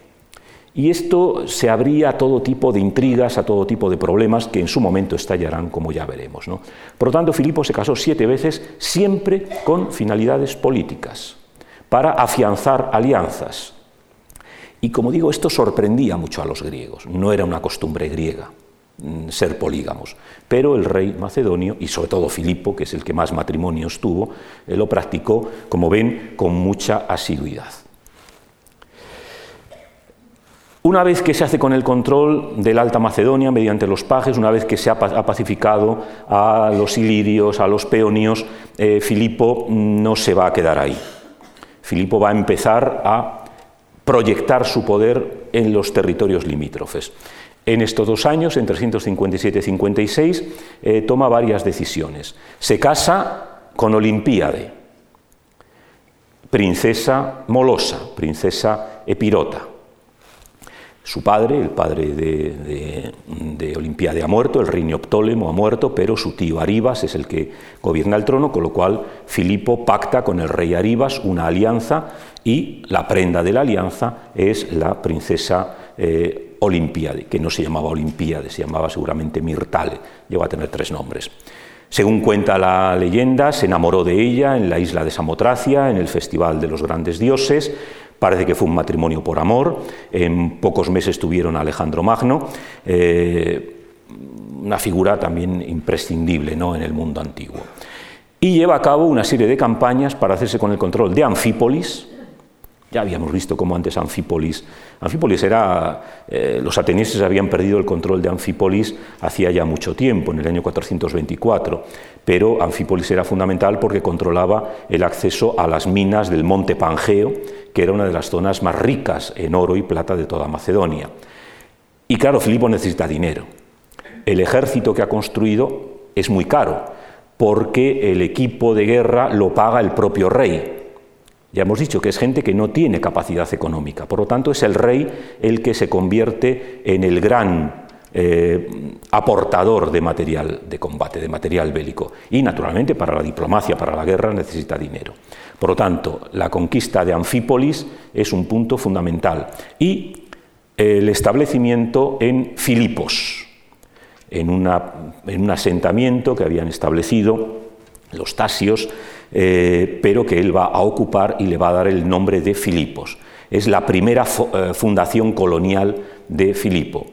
Y esto se abría a todo tipo de intrigas, a todo tipo de problemas que en su momento estallarán, como ya veremos. ¿no? Por lo tanto, Filipo se casó siete veces, siempre con finalidades políticas, para afianzar alianzas. Y como digo, esto sorprendía mucho a los griegos, no era una costumbre griega. Mm, ser polígamos. Pero el rey macedonio, y sobre todo Filipo, que es el que más matrimonios tuvo, eh, lo practicó, como ven, con mucha asiduidad. Una vez que se hace con el control de la Alta Macedonia mediante los pajes, una vez que se ha pacificado a los ilirios, a los peonios, eh, Filipo no se va a quedar ahí. Filipo va a empezar a proyectar su poder en los territorios limítrofes. En estos dos años, en 357 y 56, eh, toma varias decisiones. Se casa con Olimpíade, princesa Molosa, princesa Epirota. Su padre, el padre de, de, Olimpíade, ha muerto, el rey Neoptólemo ha muerto, pero su tío Aribas es el que gobierna el trono, con lo cual Filipo pacta con el rey Aribas una alianza y la prenda de la alianza es la princesa eh, Olimpiade, que no se llamaba Olimpiade, se llamaba seguramente Mirtale, llegó a tener tres nombres. Según cuenta la leyenda, se enamoró de ella en la isla de Samotracia, en el Festival de los Grandes Dioses. Parece que fue un matrimonio por amor. En pocos meses tuvieron a Alejandro Magno, eh, una figura también imprescindible ¿no? en el mundo antiguo. Y lleva a cabo una serie de campañas para hacerse con el control de Anfípolis, ya habíamos visto cómo antes Anfípolis, Anfípolis era, eh, los atenienses habían perdido el control de Anfípolis hacía ya mucho tiempo, en el año 424, pero Anfípolis era fundamental porque controlaba el acceso a las minas del monte Pangeo, que era una de las zonas más ricas en oro y plata de toda Macedonia. Y claro, Filipo necesita dinero. El ejército que ha construido es muy caro, porque el equipo de guerra lo paga el propio rey. Ya hemos dicho que es gente que no tiene capacidad económica, por lo tanto es el rey el que se convierte en el gran eh, aportador de material de combate, de material bélico. Y naturalmente para la diplomacia, para la guerra necesita dinero. Por lo tanto, la conquista de Anfípolis es un punto fundamental. Y el establecimiento en Filipos, en, un asentamiento que habían establecido los tasios, eh, pero que él va a ocupar y le va a dar el nombre de Filipos. Es la primera eh, fundación colonial de Filipo.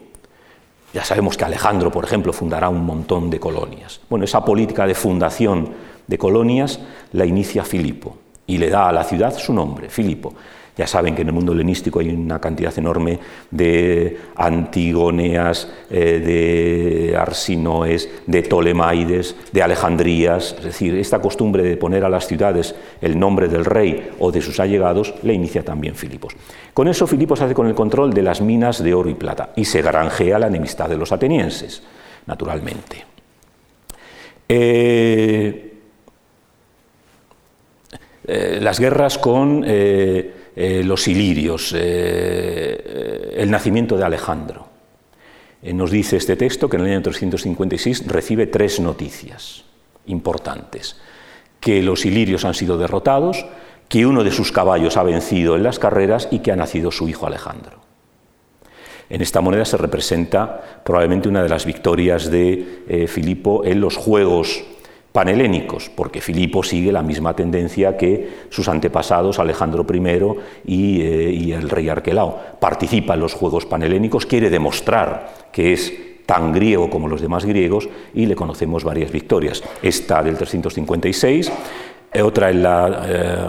Ya sabemos que Alejandro, por ejemplo, fundará un montón de colonias. Bueno, esa política de fundación de colonias la inicia Filipo y le da a la ciudad su nombre, Filipo. Ya saben que en el mundo helenístico hay una cantidad enorme de Antigoneas, eh, de Arsinoes, de Ptolemaides, de Alejandrías. Es decir, esta costumbre de poner a las ciudades el nombre del rey o de sus allegados le inicia también Filipos. Con eso Filipos hace con el control de las minas de oro y plata y se granjea la enemistad de los atenienses, naturalmente. Eh, eh, las guerras con los ilirios, eh, el nacimiento de Alejandro. Eh, nos dice este texto que en el año 356 recibe tres noticias importantes, que los ilirios han sido derrotados, que uno de sus caballos ha vencido en las carreras y que ha nacido su hijo Alejandro. En esta moneda se representa probablemente una de las victorias de Filipo en los Juegos panhelénicos, porque Filipo sigue la misma tendencia que sus antepasados Alejandro I eh, y, el rey Arquelao. Participa en los Juegos panhelénicos, quiere demostrar que es tan griego como los demás griegos y le conocemos varias victorias. Esta del 356, eh, otra en la eh,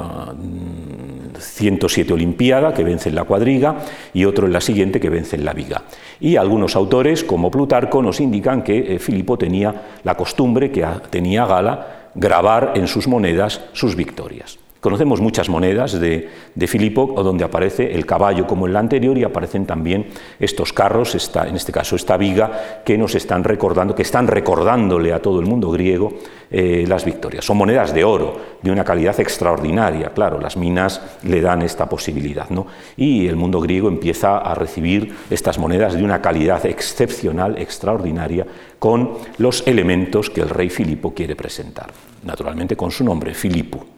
107 Olimpiada, que vence en la cuadriga, y otro en la siguiente, que vence en la viga. Y algunos autores, como Plutarco, nos indican que eh, Filipo tenía la costumbre, que tenía Gala, grabar en sus monedas sus victorias. Conocemos muchas monedas de, de Filipo donde aparece el caballo como en la anterior y aparecen también estos carros, en este caso esta viga, que nos están recordando, que están recordándole a todo el mundo griego eh, las victorias. Son monedas de oro, de una calidad extraordinaria, claro, las minas le dan esta posibilidad. ¿no? Y el mundo griego empieza a recibir estas monedas de una calidad excepcional, extraordinaria, con los elementos que el rey Filipo quiere presentar. Naturalmente con su nombre, Filipo.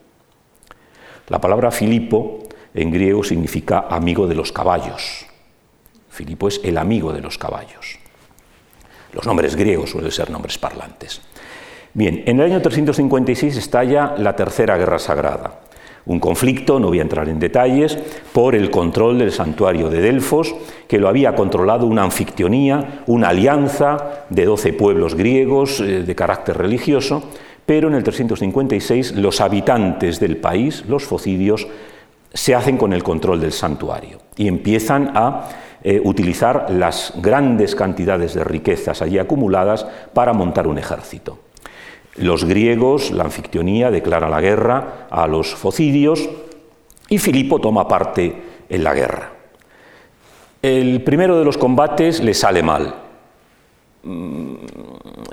La palabra Filipo en griego significa amigo de los caballos. Filipo es el amigo de los caballos. Los nombres griegos suelen ser nombres parlantes. Bien, en el año 356 estalla la Tercera Guerra Sagrada, un conflicto, no voy a entrar en detalles, por el control del santuario de Delfos, que lo había controlado una anfictionía, una alianza de doce pueblos griegos eh, de carácter religioso, pero en el 356 los habitantes del país, los focidios, se hacen con el control del santuario y empiezan a eh, utilizar las grandes cantidades de riquezas allí acumuladas para montar un ejército. Los griegos, la anfictionía, declara la guerra a los focidios y Filipo toma parte en la guerra. El primero de los combates le sale mal,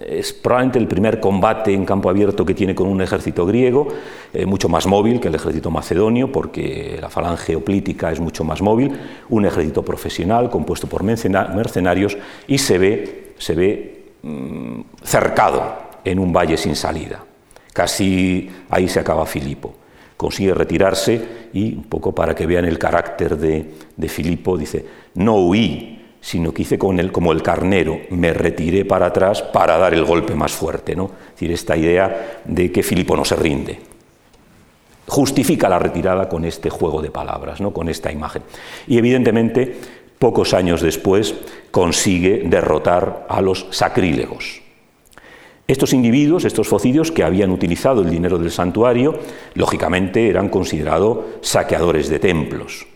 es probablemente el primer combate en campo abierto que tiene con un ejército griego, eh, mucho más móvil que el ejército macedonio, porque la falange oplítica es mucho más móvil, un ejército profesional compuesto por mercenarios y se ve, se ve mm, cercado en un valle sin salida. Casi ahí se acaba Filipo. Consigue retirarse y, un poco para que vean el carácter de, de Filipo, dice, no huí, sino que hice con él como el carnero, me retiré para atrás para dar el golpe más fuerte. ¿no? Es decir, esta idea de que Filipo no se rinde. Justifica la retirada con este juego de palabras, ¿no? con esta imagen. Y evidentemente, pocos años después, consigue derrotar a los sacrílegos. Estos individuos, estos focidios que habían utilizado el dinero del santuario, lógicamente eran considerados saqueadores de templos.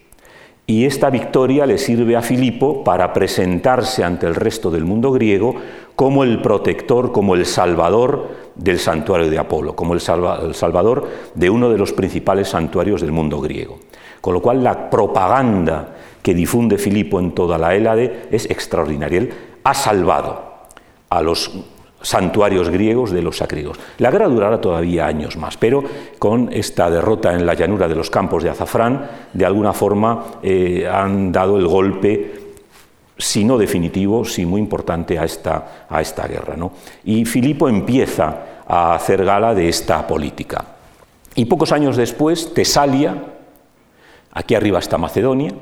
Y esta victoria le sirve a Filipo para presentarse ante el resto del mundo griego como el protector, como el salvador del santuario de Apolo, como el, salvador de uno de los principales santuarios del mundo griego. Con lo cual la propaganda que difunde Filipo en toda la Hélade es extraordinaria. Él ha salvado a los santuarios griegos de los sacrílegos. La guerra durará todavía años más, pero con esta derrota en la llanura de los campos de Azafrán, de alguna forma eh, han dado el golpe, si no definitivo, si muy importante a esta, a esta guerra. ¿no? Y Filipo empieza a hacer gala de esta política. Y pocos años después, Tesalia, aquí arriba está Macedonia,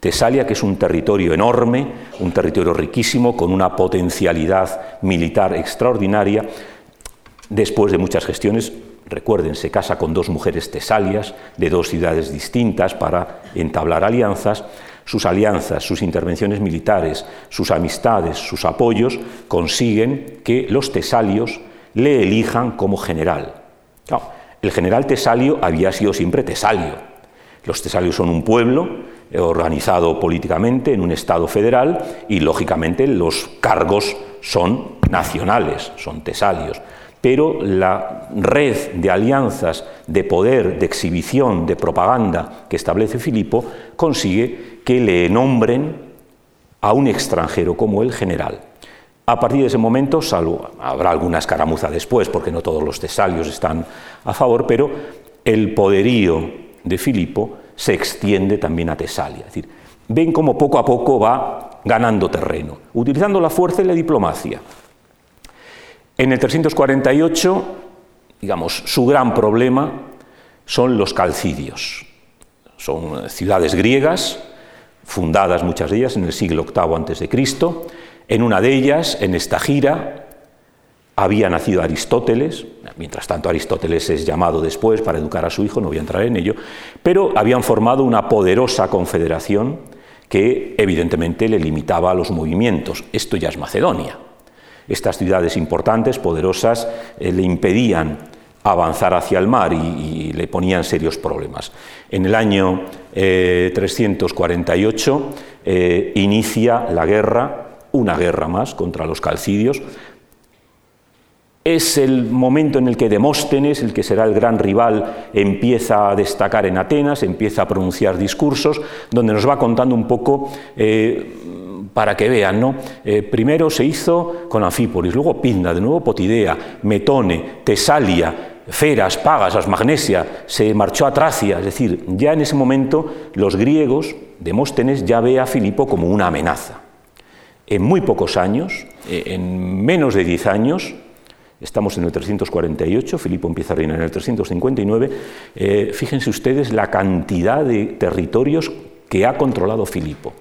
Tesalia, que es un territorio enorme, un territorio riquísimo, con una potencialidad militar extraordinaria, después de muchas gestiones, recuerden, se casa con dos mujeres tesalias de dos ciudades distintas para entablar alianzas, sus alianzas, sus intervenciones militares, sus amistades, sus apoyos, consiguen que los tesalios le elijan como general. el general tesalio había sido siempre tesalio. Los tesalios son un pueblo organizado políticamente en un Estado federal y, lógicamente, los cargos son nacionales, son tesalios. Pero la red de alianzas, de poder, de exhibición, de propaganda que establece Filipo consigue que le nombren a un extranjero como el general. A partir de ese momento, salvo habrá alguna escaramuza después, porque no todos los tesalios están a favor, pero el poderío de Filipo se extiende también a Tesalia. Es decir, ven cómo poco a poco va ganando terreno, utilizando la fuerza y la diplomacia. En el 348, digamos, su gran problema son los calcidios. Son ciudades griegas, fundadas muchas de ellas en el siglo VIII a.C. En una de ellas, en esta gira, había nacido Aristóteles, mientras tanto Aristóteles es llamado después para educar a su hijo, no voy a entrar en ello, pero habían formado una poderosa confederación que evidentemente le limitaba a los movimientos. Esto ya es Macedonia. Estas ciudades importantes, poderosas, eh, le impedían avanzar hacia el mar y, le ponían serios problemas. En el año 348 eh, eh, inicia la guerra, una guerra más contra los calcidios, es el momento en el que Demóstenes, el que será el gran rival, empieza a destacar en Atenas, empieza a pronunciar discursos, donde nos va contando un poco eh, para que vean, ¿no? Eh, primero se hizo con Anfípolis, luego Pinda, de nuevo Potidea, Metone, Tesalia, Feras, Pagas, Magnesia, se marchó a Tracia, es decir, ya en ese momento los griegos, Demóstenes ya ve a Filipo como una amenaza. En muy pocos años, eh, en menos de diez años, Estamos en el 348, Filipo empieza a reinar en el 359. Eh, fíjense ustedes la cantidad de territorios que ha controlado Filipo.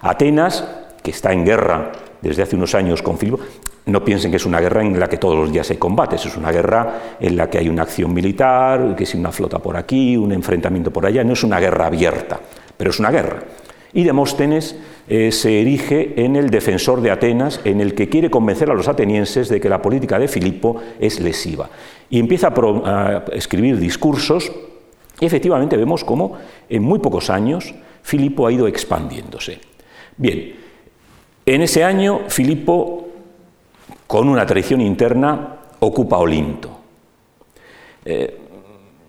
Atenas, que está en guerra desde hace unos años con Filipo, no piensen que es una guerra en la que todos los días hay combates, es una guerra en la que hay una acción militar, que si una flota por aquí, un enfrentamiento por allá, no es una guerra abierta, pero es una guerra. Y Demóstenes eh, se erige en el defensor de Atenas, en el que quiere convencer a los atenienses de que la política de Filipo es lesiva. Y empieza a, escribir discursos y efectivamente vemos cómo en muy pocos años Filipo ha ido expandiéndose. Bien, en ese año Filipo, con una traición interna, ocupa Olinto. Eh,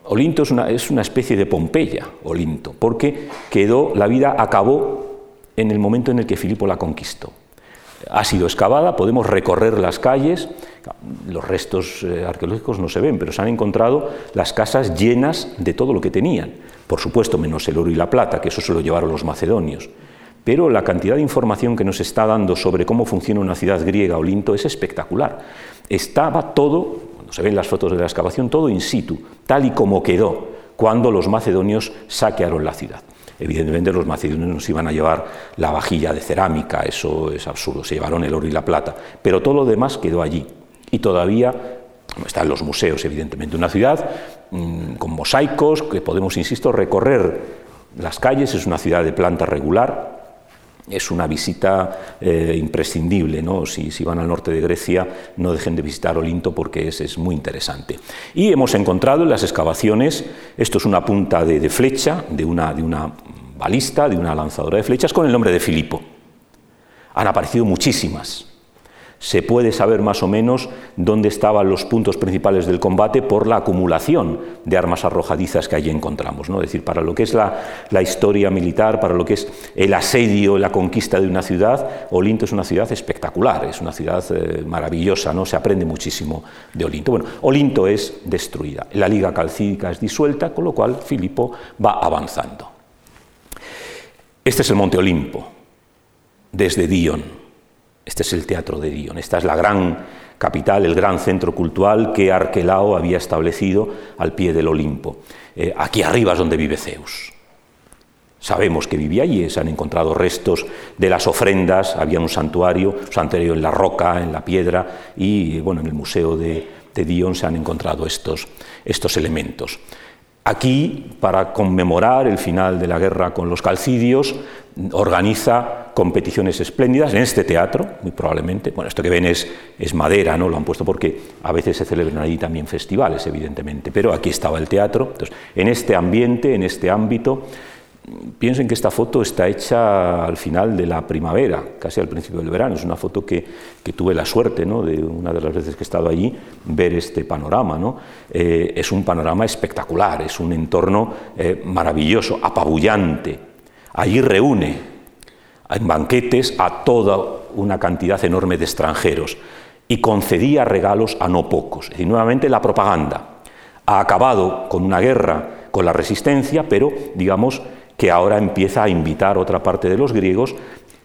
Olinto es una, es una, especie de Pompeya, Olinto, porque quedó, la vida acabó en el momento en el que Filipo la conquistó. Ha sido excavada, podemos recorrer las calles, los restos eh, arqueológicos no se ven, pero se han encontrado las casas llenas de todo lo que tenían. Por supuesto, menos el oro y la plata, que eso se lo llevaron los macedonios. Pero la cantidad de información que nos está dando sobre cómo funciona una ciudad griega, Olinto, es espectacular. Estaba todo, se ven las fotos de la excavación, todo in situ, tal y como quedó cuando los macedonios saquearon la ciudad. Evidentemente los macedonios nos iban a llevar la vajilla de cerámica, eso es absurdo, se llevaron el oro y la plata, pero todo lo demás quedó allí. Y todavía están los museos, evidentemente. Una ciudad mm, con mosaicos que podemos, insisto, recorrer las calles, es una ciudad de planta regular, es una visita eh, imprescindible. ¿no? Si, van al norte de Grecia, no dejen de visitar Olinto porque es, muy interesante. Y hemos encontrado en las excavaciones, esto es una punta de, flecha, de una, de una balista, de una lanzadora de flechas, con el nombre de Filipo. Han aparecido muchísimas. Se puede saber más o menos dónde estaban los puntos principales del combate por la acumulación de armas arrojadizas que allí encontramos. ¿no? Es decir, para lo que es la, historia militar, para lo que es el asedio, la conquista de una ciudad, Olinto es una ciudad espectacular, es una ciudad eh, maravillosa, ¿no? se aprende muchísimo de Olinto. Bueno, Olinto es destruida, la Liga Calcídica es disuelta, con lo cual Filipo va avanzando. Este es el Monte Olimpo, desde Dion este es el teatro de Dion, esta es la gran capital, el gran centro cultural que Arquelao había establecido al pie del Olimpo. Eh, aquí arriba es donde vive Zeus. Sabemos que vivía allí, se han encontrado restos de las ofrendas, había un santuario, un santuario en la roca, en la piedra, y bueno, en el museo de, de Dion se han encontrado estos, estos elementos. Aquí, para conmemorar el final de la guerra con los calcidios, organiza competiciones espléndidas en este teatro, muy probablemente. Bueno, esto que ven es, es, madera, ¿no? Lo han puesto porque a veces se celebran allí también festivales, evidentemente, pero aquí estaba el teatro. Entonces, en este ambiente, en este ámbito, Piensen que esta foto está hecha al final de la primavera, casi al principio del verano. Es una foto que, tuve la suerte, ¿no? de una de las veces que he estado allí, ver este panorama. ¿no? Eh, es un panorama espectacular, es un entorno eh, maravilloso, apabullante. Allí reúne en banquetes a toda una cantidad enorme de extranjeros y concedía regalos a no pocos. Y nuevamente la propaganda ha acabado con una guerra con la resistencia, pero digamos que ahora empieza a invitar otra parte de los griegos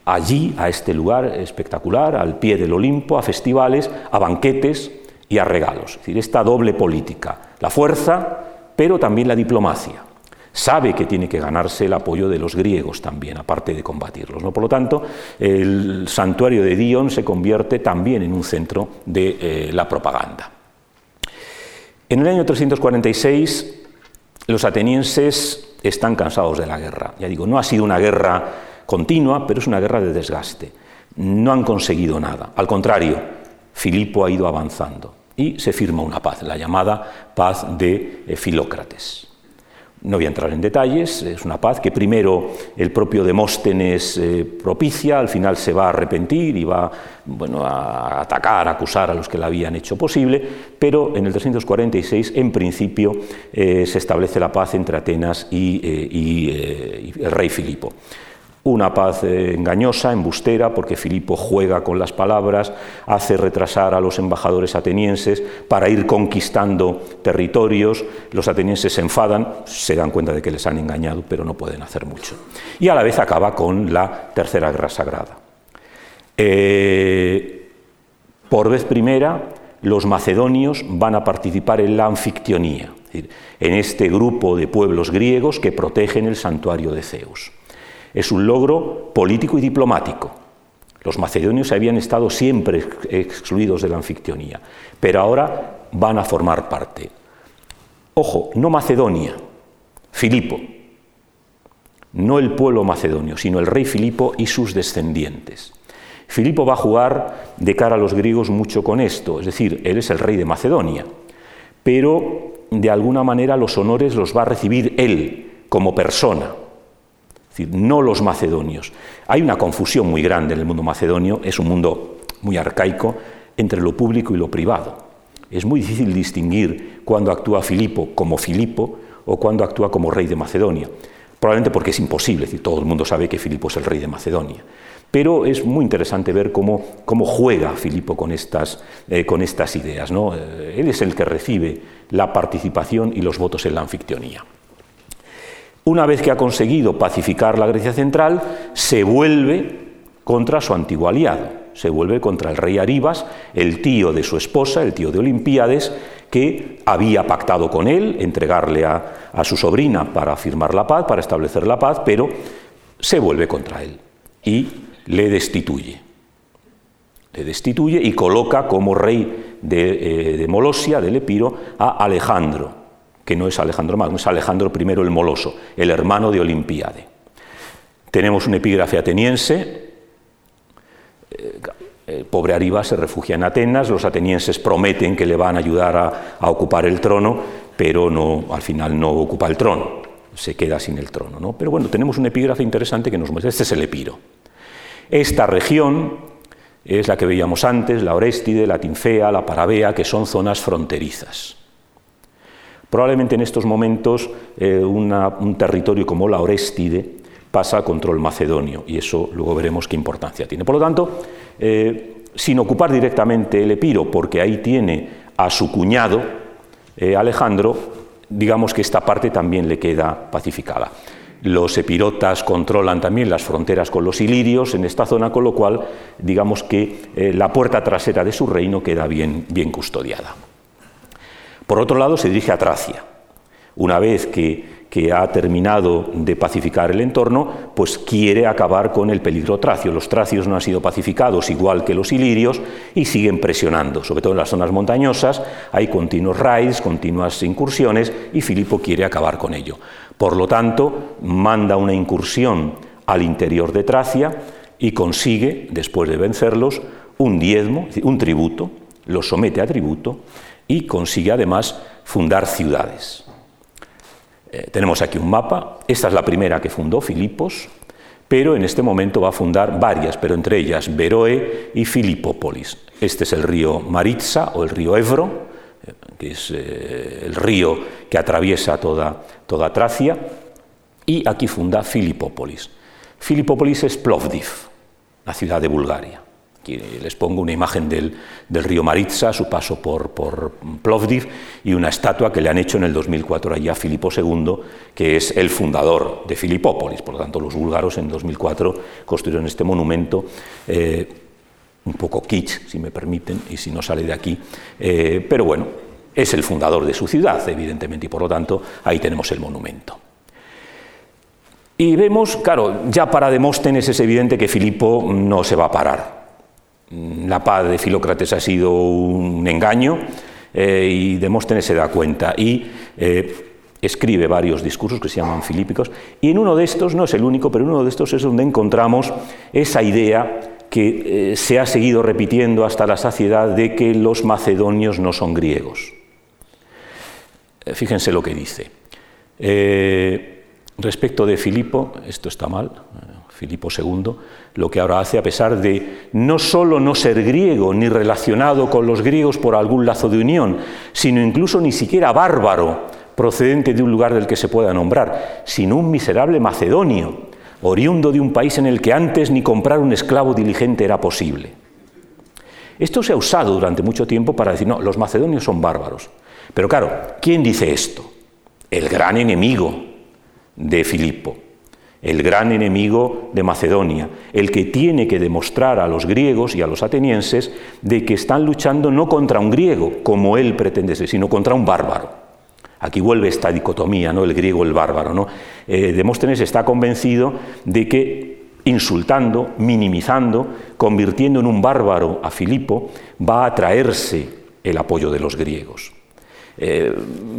allí, a este lugar espectacular, al pie del Olimpo, a festivales, a banquetes y a regalos. Es decir, esta doble política, la fuerza, pero también la diplomacia. Sabe que tiene que ganarse el apoyo de los griegos también, aparte de combatirlos. ¿no? Por lo tanto, el santuario de Dion se convierte también en un centro de eh, la propaganda. En el año 346, los atenienses están cansados de la guerra. Ya digo, no ha sido una guerra continua, pero es una guerra de desgaste. No han conseguido nada. Al contrario, Filipo ha ido avanzando y se firma una paz, la llamada paz de eh, Filócrates. No voy a entrar en detalles, es una paz que primero el propio Demóstenes eh, propicia, al final se va a arrepentir y va bueno, a atacar, a acusar a los que la habían hecho posible, pero en el 346 en principio eh, se establece la paz entre Atenas y, eh, y el rey Filipo una paz eh, engañosa, embustera, porque Filipo juega con las palabras, hace retrasar a los embajadores atenienses para ir conquistando territorios, los atenienses se enfadan, se dan cuenta de que les han engañado, pero no pueden hacer mucho. Y a la vez acaba con la Tercera Guerra Sagrada. Eh, por vez primera, los macedonios van a participar en la anfictionía, en este grupo de pueblos griegos que protegen el santuario de Zeus. Es un logro político y diplomático. Los macedonios habían estado siempre excluidos de la anfictionía, pero ahora van a formar parte. Ojo, no Macedonia, Filipo, no el pueblo macedonio, sino el rey Filipo y sus descendientes. Filipo va a jugar de cara a los griegos mucho con esto, es decir, él es el rey de Macedonia, pero de alguna manera los honores los va a recibir él como persona, decir, no los macedonios. Hay una confusión muy grande en el mundo macedonio, es un mundo muy arcaico, entre lo público y lo privado. Es muy difícil distinguir cuando actúa Filipo como Filipo o cuando actúa como rey de Macedonia. Probablemente porque es imposible, es decir, todo el mundo sabe que Filipo es el rey de Macedonia. Pero es muy interesante ver cómo, juega Filipo con estas, eh, ideas. ¿no? Eh, él es el que recibe la participación y los votos en la anfictionía. Una vez que ha conseguido pacificar la Grecia central, se vuelve contra su antiguo aliado, se vuelve contra el rey Aribas, el tío de su esposa, el tío de Olimpíades, que había pactado con él entregarle a, a su sobrina para firmar la paz, para establecer la paz, pero se vuelve contra él y le destituye. Le destituye y coloca como rey de, eh, de Molosia, del Epiro, a Alejandro, que no es Alejandro Magno, es Alejandro I el Moloso, el hermano de Olimpíade. Tenemos un epígrafe ateniense, eh, el pobre Ariba se refugia en Atenas, los atenienses prometen que le van a ayudar a, ocupar el trono, pero no, al final no ocupa el trono, se queda sin el trono. ¿no? Pero bueno, tenemos un epígrafe interesante que nos muestra, este es el Epiro. Esta región es la que veíamos antes, la Oréstide, la Tinfea, la Parabea, que son zonas fronterizas. Probablemente en estos momentos eh, un territorio como la Oréstide pasa a control macedonio y eso luego veremos qué importancia tiene. Por lo tanto, eh, sin ocupar directamente el Epiro, porque ahí tiene a su cuñado eh, Alejandro, digamos que esta parte también le queda pacificada. Los epirotas controlan también las fronteras con los ilirios en esta zona, con lo cual digamos que la puerta trasera de su reino queda bien, bien custodiada. Por otro lado, se dirige a Tracia. Una vez que ha terminado de pacificar el entorno, pues quiere acabar con el peligro tracio. Los tracios no han sido pacificados igual que los ilirios y siguen presionando, sobre todo en las zonas montañosas, hay continuos raids, continuas incursiones y Filipo quiere acabar con ello. Por lo tanto, manda una incursión al interior de Tracia y consigue, después de vencerlos, un diezmo, un tributo, los somete a tributo y consigue además fundar ciudades. Eh, tenemos aquí un mapa, esta es la primera que fundó Filipos, pero en este momento va a fundar varias, pero entre ellas Beroe y Filipópolis. Este es el río Maritza o el río Ebro, eh, que es eh, el río que atraviesa toda, toda Tracia, y aquí funda Filipópolis. Filipópolis es Plovdiv, la ciudad de Bulgaria. Aquí les pongo una imagen del, río Maritza, su paso por, Plovdiv, y una estatua que le han hecho en el 2004 allí a Filipo II, que es el fundador de Filipópolis. Por lo tanto, los búlgaros en 2004 construyeron este monumento, eh, un poco kitsch, si me permiten, y si no sale de aquí, eh, pero bueno, es el fundador de su ciudad, evidentemente, y por lo tanto ahí tenemos el monumento. Y vemos, claro, ya para Demóstenes es evidente que Filipo no se va a parar la paz de Filócrates ha sido un engaño eh, y Demóstenes se da cuenta y eh, escribe varios discursos que se llaman filípicos y en uno de estos, no es el único, pero en uno de estos es donde encontramos esa idea que eh, se ha seguido repitiendo hasta la saciedad de que los macedonios no son griegos. fíjense lo que dice. respecto de Filipo, esto está mal, Filipo II, lo que ahora hace a pesar de no solo no ser griego ni relacionado con los griegos por algún lazo de unión, sino incluso ni siquiera bárbaro procedente de un lugar del que se pueda nombrar, sino un miserable macedonio, oriundo de un país en el que antes ni comprar un esclavo diligente era posible. Esto se ha usado durante mucho tiempo para decir, no, los macedonios son bárbaros. Pero claro, ¿quién dice esto? El gran enemigo de Filipo el gran enemigo de Macedonia, el que tiene que demostrar a los griegos y a los atenienses de que están luchando no contra un griego, como él pretende ser, sino contra un bárbaro. Aquí vuelve esta dicotomía, ¿no? el griego, el bárbaro. ¿no? Eh, Demóstenes está convencido de que insultando, minimizando, convirtiendo en un bárbaro a Filipo, va a traerse el apoyo de los griegos. Eh,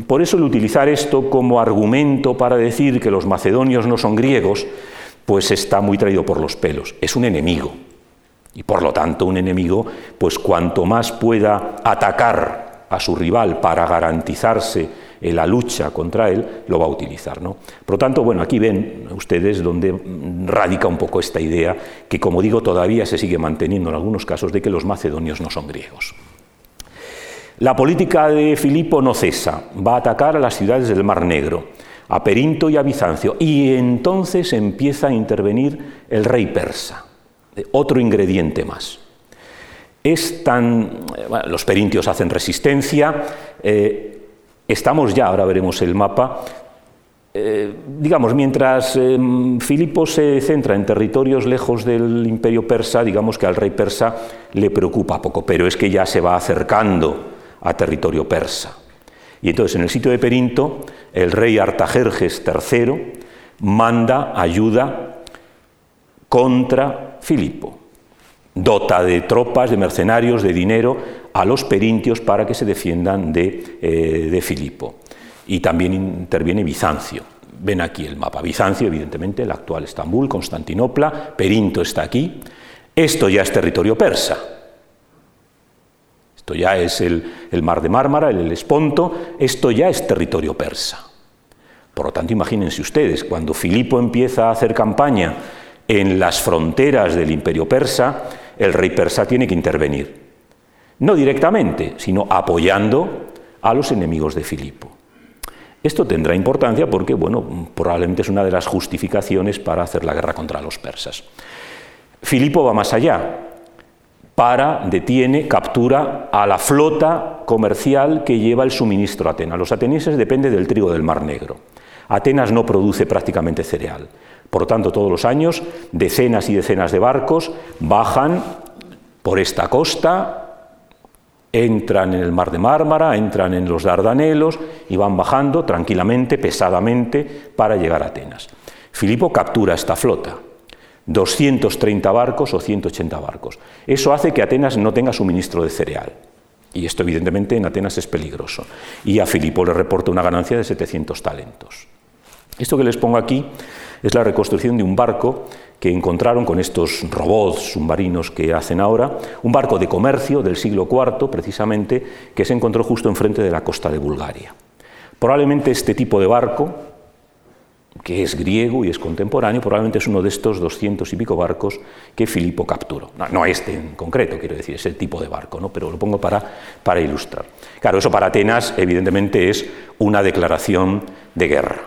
por eso el utilizar esto como argumento para decir que los macedonios no son griegos, pues está muy traído por los pelos. Es un enemigo. Y por lo tanto, un enemigo, pues cuanto más pueda atacar a su rival para garantizarse la lucha contra él, lo va a utilizar. ¿no? Por lo tanto, bueno, aquí ven ustedes donde radica un poco esta idea que, como digo, todavía se sigue manteniendo en algunos casos de que los macedonios no son griegos. La política de Filipo no cesa, va a atacar a las ciudades del Mar Negro, a Perinto y a Bizancio, y entonces empieza a intervenir el rey persa, otro ingrediente más. Tan, los perintios hacen resistencia, eh, estamos ya, ahora veremos el mapa, eh, digamos, mientras Filipo se centra en territorios lejos del imperio persa, digamos que al rey persa le preocupa poco, pero es que ya se va acercando a territorio persa. Y entonces en el sitio de Perinto, el rey Artajerjes III manda ayuda contra Filipo. Dota de tropas, de mercenarios, de dinero a los perintios para que se defiendan de, eh, de Filipo. Y también interviene Bizancio. Ven aquí el mapa. Bizancio, evidentemente, el actual Estambul, Constantinopla, Perinto está aquí. Esto ya es territorio persa. Ya es el, mar de Mármara, el Esponto, esto ya es territorio persa. Por lo tanto, imagínense ustedes, cuando Filipo empieza a hacer campaña en las fronteras del imperio persa, el rey persa tiene que intervenir. No directamente, sino apoyando a los enemigos de Filipo. Esto tendrá importancia porque, bueno, probablemente es una de las justificaciones para hacer la guerra contra los persas. Filipo va más allá. Para, detiene, captura a la flota comercial que lleva el suministro a Atenas. Los atenienses dependen del trigo del Mar Negro. Atenas no produce prácticamente cereal. Por lo tanto, todos los años decenas y decenas de barcos bajan por esta costa entran en el mar de Mármara, entran en los Dardanelos y van bajando tranquilamente, pesadamente, para llegar a Atenas. Filipo captura esta flota, 230 barcos o 180 barcos. Eso hace que Atenas no tenga suministro de cereal. Y esto evidentemente en Atenas es peligroso. Y a Filipo le reporta una ganancia de 700 talentos. Esto que les pongo aquí es la reconstrucción de un barco que encontraron con estos robots submarinos que hacen ahora, un barco de comercio del siglo IV, precisamente, que se encontró justo enfrente de la costa de Bulgaria. Probablemente este tipo de barco, que es griego y es contemporáneo, probablemente es uno de estos doscientos y pico barcos que Filipo capturó. No, este en concreto, quiero decir, ese tipo de barco, ¿no? pero lo pongo para, para ilustrar. Claro, eso para Atenas evidentemente es una declaración de guerra.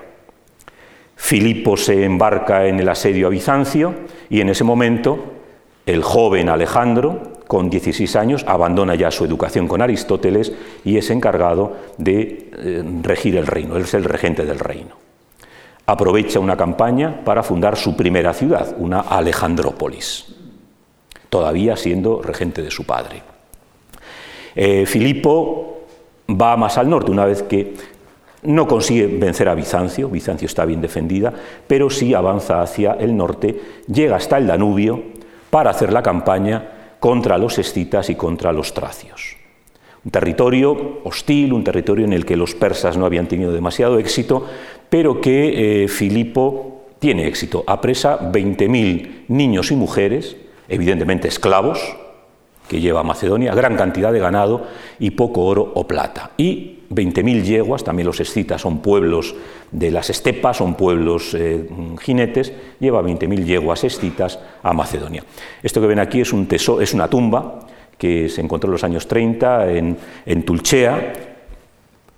Filipo se embarca en el asedio a Bizancio y en ese momento el joven Alejandro, con 16 años, abandona ya su educación con Aristóteles y es encargado de eh, regir el reino, él es el regente del reino. Aprovecha una campaña para fundar su primera ciudad, una Alejandrópolis, todavía siendo regente de su padre. Eh, Filipo va más al norte, una vez que no consigue vencer a Bizancio, Bizancio está bien defendida, pero sí avanza hacia el norte, llega hasta el Danubio para hacer la campaña contra los escitas y contra los tracios. Un territorio hostil, un territorio en el que los persas no habían tenido demasiado éxito, pero que eh, Filipo tiene éxito. Apresa 20.000 niños y mujeres, evidentemente esclavos, que lleva a Macedonia, gran cantidad de ganado y poco oro o plata. Y 20.000 yeguas, también los escitas son pueblos de las estepas, son pueblos eh, jinetes, lleva 20.000 yeguas escitas a Macedonia. Esto que ven aquí es, un es una tumba que se encontró en los años 30 en, en Tulchea,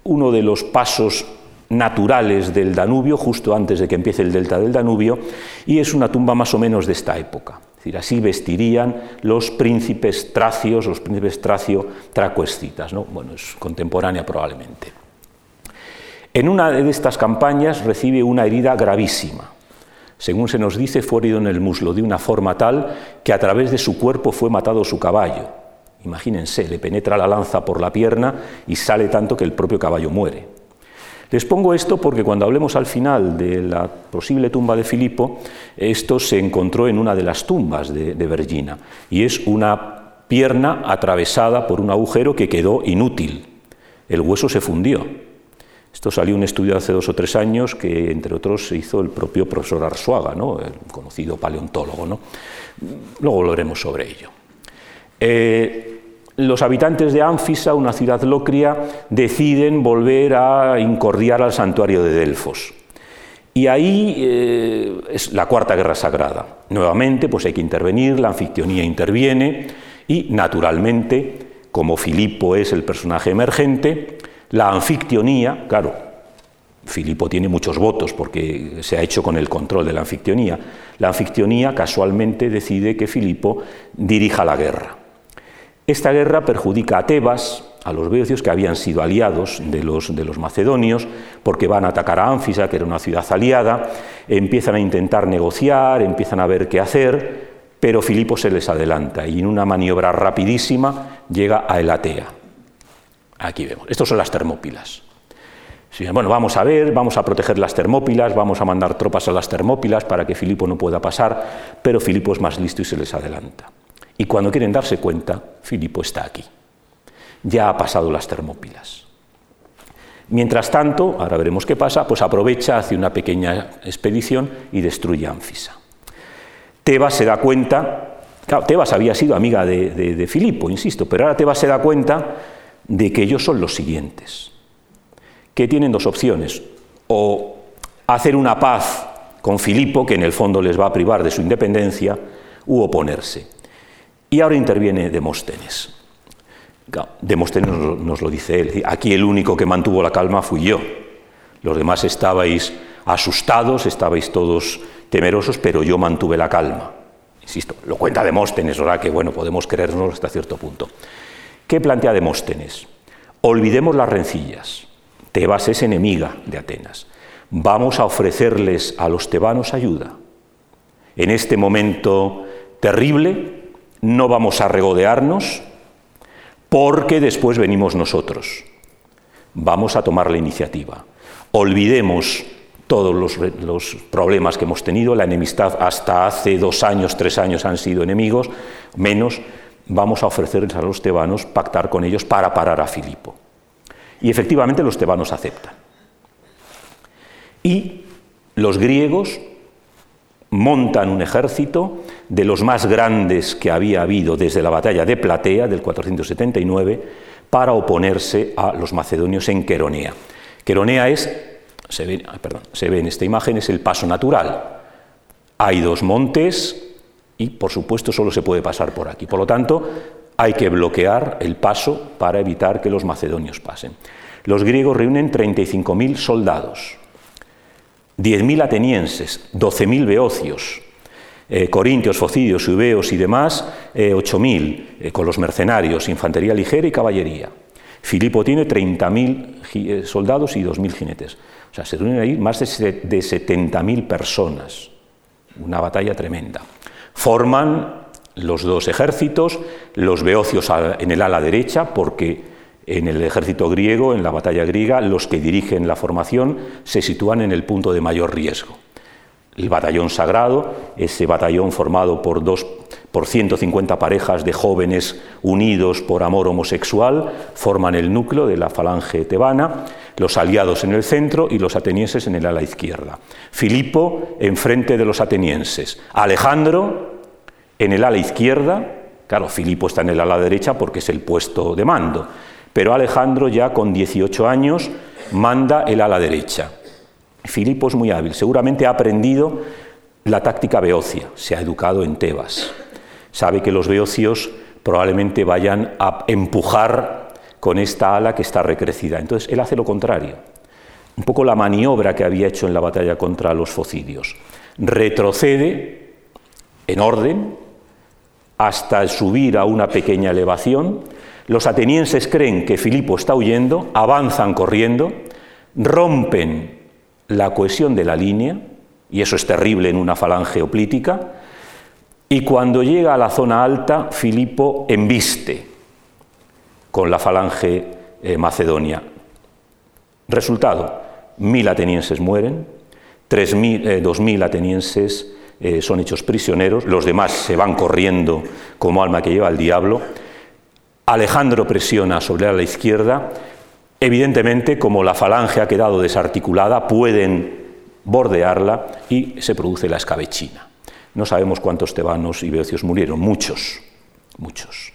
uno de los pasos naturales del Danubio, justo antes de que empiece el delta del Danubio, y es una tumba más o menos de esta época así vestirían los príncipes tracios, los príncipes tracio-tracoescitas. ¿no? Bueno, es contemporánea probablemente. En una de estas campañas recibe una herida gravísima. Según se nos dice, fue herido en el muslo de una forma tal que a través de su cuerpo fue matado su caballo. Imagínense, le penetra la lanza por la pierna y sale tanto que el propio caballo muere. Les pongo esto porque cuando hablemos al final de la posible tumba de Filipo, esto se encontró en una de las tumbas de, Vergina y es una pierna atravesada por un agujero que quedó inútil. El hueso se fundió. Esto salió un estudio hace dos o tres años que, entre otros, se hizo el propio profesor Arsuaga, ¿no? el conocido paleontólogo. ¿no? Luego hablaremos sobre ello. Eh, los habitantes de Ánfisa, una ciudad locria, deciden volver a incordiar al santuario de Delfos. Y ahí eh, es la cuarta guerra sagrada. Nuevamente, pues hay que intervenir, la anfictionía interviene y, naturalmente, como Filipo es el personaje emergente, la anfictionía, claro, Filipo tiene muchos votos porque se ha hecho con el control de la anfictionía. La anfictionía casualmente decide que Filipo dirija la guerra. Esta guerra perjudica a Tebas, a los beocios que habían sido aliados de los, de los macedonios, porque van a atacar a Ánfisa, que era una ciudad aliada, empiezan a intentar negociar, empiezan a ver qué hacer, pero Filipo se les adelanta y en una maniobra rapidísima llega a Elatea. Aquí vemos, estas son las termópilas. bueno, vamos a ver, vamos a proteger las termópilas, vamos a mandar tropas a las termópilas para que Filipo no pueda pasar, pero Filipo es más listo y se les adelanta. Y cuando quieren darse cuenta, Filipo está aquí. Ya ha pasado las termópilas. Mientras tanto, ahora veremos qué pasa, pues aprovecha, hace una pequeña expedición y destruye Ánfisa. Tebas se da cuenta, claro, Tebas había sido amiga de, de Filipo, insisto, pero ahora Tebas se da cuenta de que ellos son los siguientes, que tienen dos opciones, o hacer una paz con Filipo, que en el fondo les va a privar de su independencia, u oponerse. Y ahora interviene Demóstenes. Demóstenes nos lo dice él. Aquí el único que mantuvo la calma fui yo. Los demás estabais asustados, estabais todos temerosos, pero yo mantuve la calma. Insisto, lo cuenta Demóstenes, ahora que bueno, podemos creernos hasta cierto punto. ¿Qué plantea Demóstenes? Olvidemos las rencillas. Tebas es enemiga de Atenas. Vamos a ofrecerles a los tebanos ayuda. En este momento terrible no vamos a regodearnos porque después venimos nosotros. Vamos a tomar la iniciativa. Olvidemos todos los, problemas que hemos tenido, la enemistad hasta hace dos años, tres años han sido enemigos, menos vamos a ofrecerles a los tebanos pactar con ellos para parar a Filipo. Y efectivamente los tebanos aceptan. Y los griegos montan un ejército de los más grandes que había habido desde la batalla de Platea del 479 para oponerse a los macedonios en Queronea. Queronea es se ve, se ve en esta imagen, es el paso natural. Hay dos montes y, por supuesto, solo se puede pasar por aquí. Por lo tanto, hay que bloquear el paso para evitar que los macedonios pasen. Los griegos reúnen 35.000 soldados, 10.000 atenienses, 12.000 beocios, eh, corintios, focidios, ubeos y demás, 8.000, eh, con los mercenarios, infantería ligera y caballería. Filipo tiene 30.000 eh, soldados y 2.000 jinetes. O sea, se reúnen ahí más de 70.000 personas. Una batalla tremenda. Forman los dos ejércitos, los beocios en el ala derecha, porque en el ejército griego, en la batalla griega, los que dirigen la formación se sitúan en el punto de mayor riesgo. El batallón sagrado, ese batallón formado por, dos, por 150 parejas de jóvenes unidos por amor homosexual, forman el núcleo de la falange tebana los aliados en el centro y los atenienses en el ala izquierda. Filipo enfrente de los atenienses. Alejandro en el ala izquierda. Claro, Filipo está en el ala derecha porque es el puesto de mando. Pero Alejandro ya con 18 años manda el ala derecha. Filipo es muy hábil, seguramente ha aprendido la táctica beocia, se ha educado en Tebas. Sabe que los beocios probablemente vayan a empujar con esta ala que está recrecida. Entonces él hace lo contrario, un poco la maniobra que había hecho en la batalla contra los focidios. Retrocede en orden hasta subir a una pequeña elevación. Los atenienses creen que Filipo está huyendo, avanzan corriendo, rompen la cohesión de la línea, y eso es terrible en una falange oplítica, y cuando llega a la zona alta, Filipo embiste con la falange eh, macedonia. Resultado, mil atenienses mueren, eh, dos mil atenienses eh, son hechos prisioneros, los demás se van corriendo como alma que lleva el diablo. Alejandro presiona sobre la izquierda. Evidentemente, como la falange ha quedado desarticulada, pueden bordearla y se produce la escabechina. No sabemos cuántos tebanos y beocios murieron, muchos, muchos.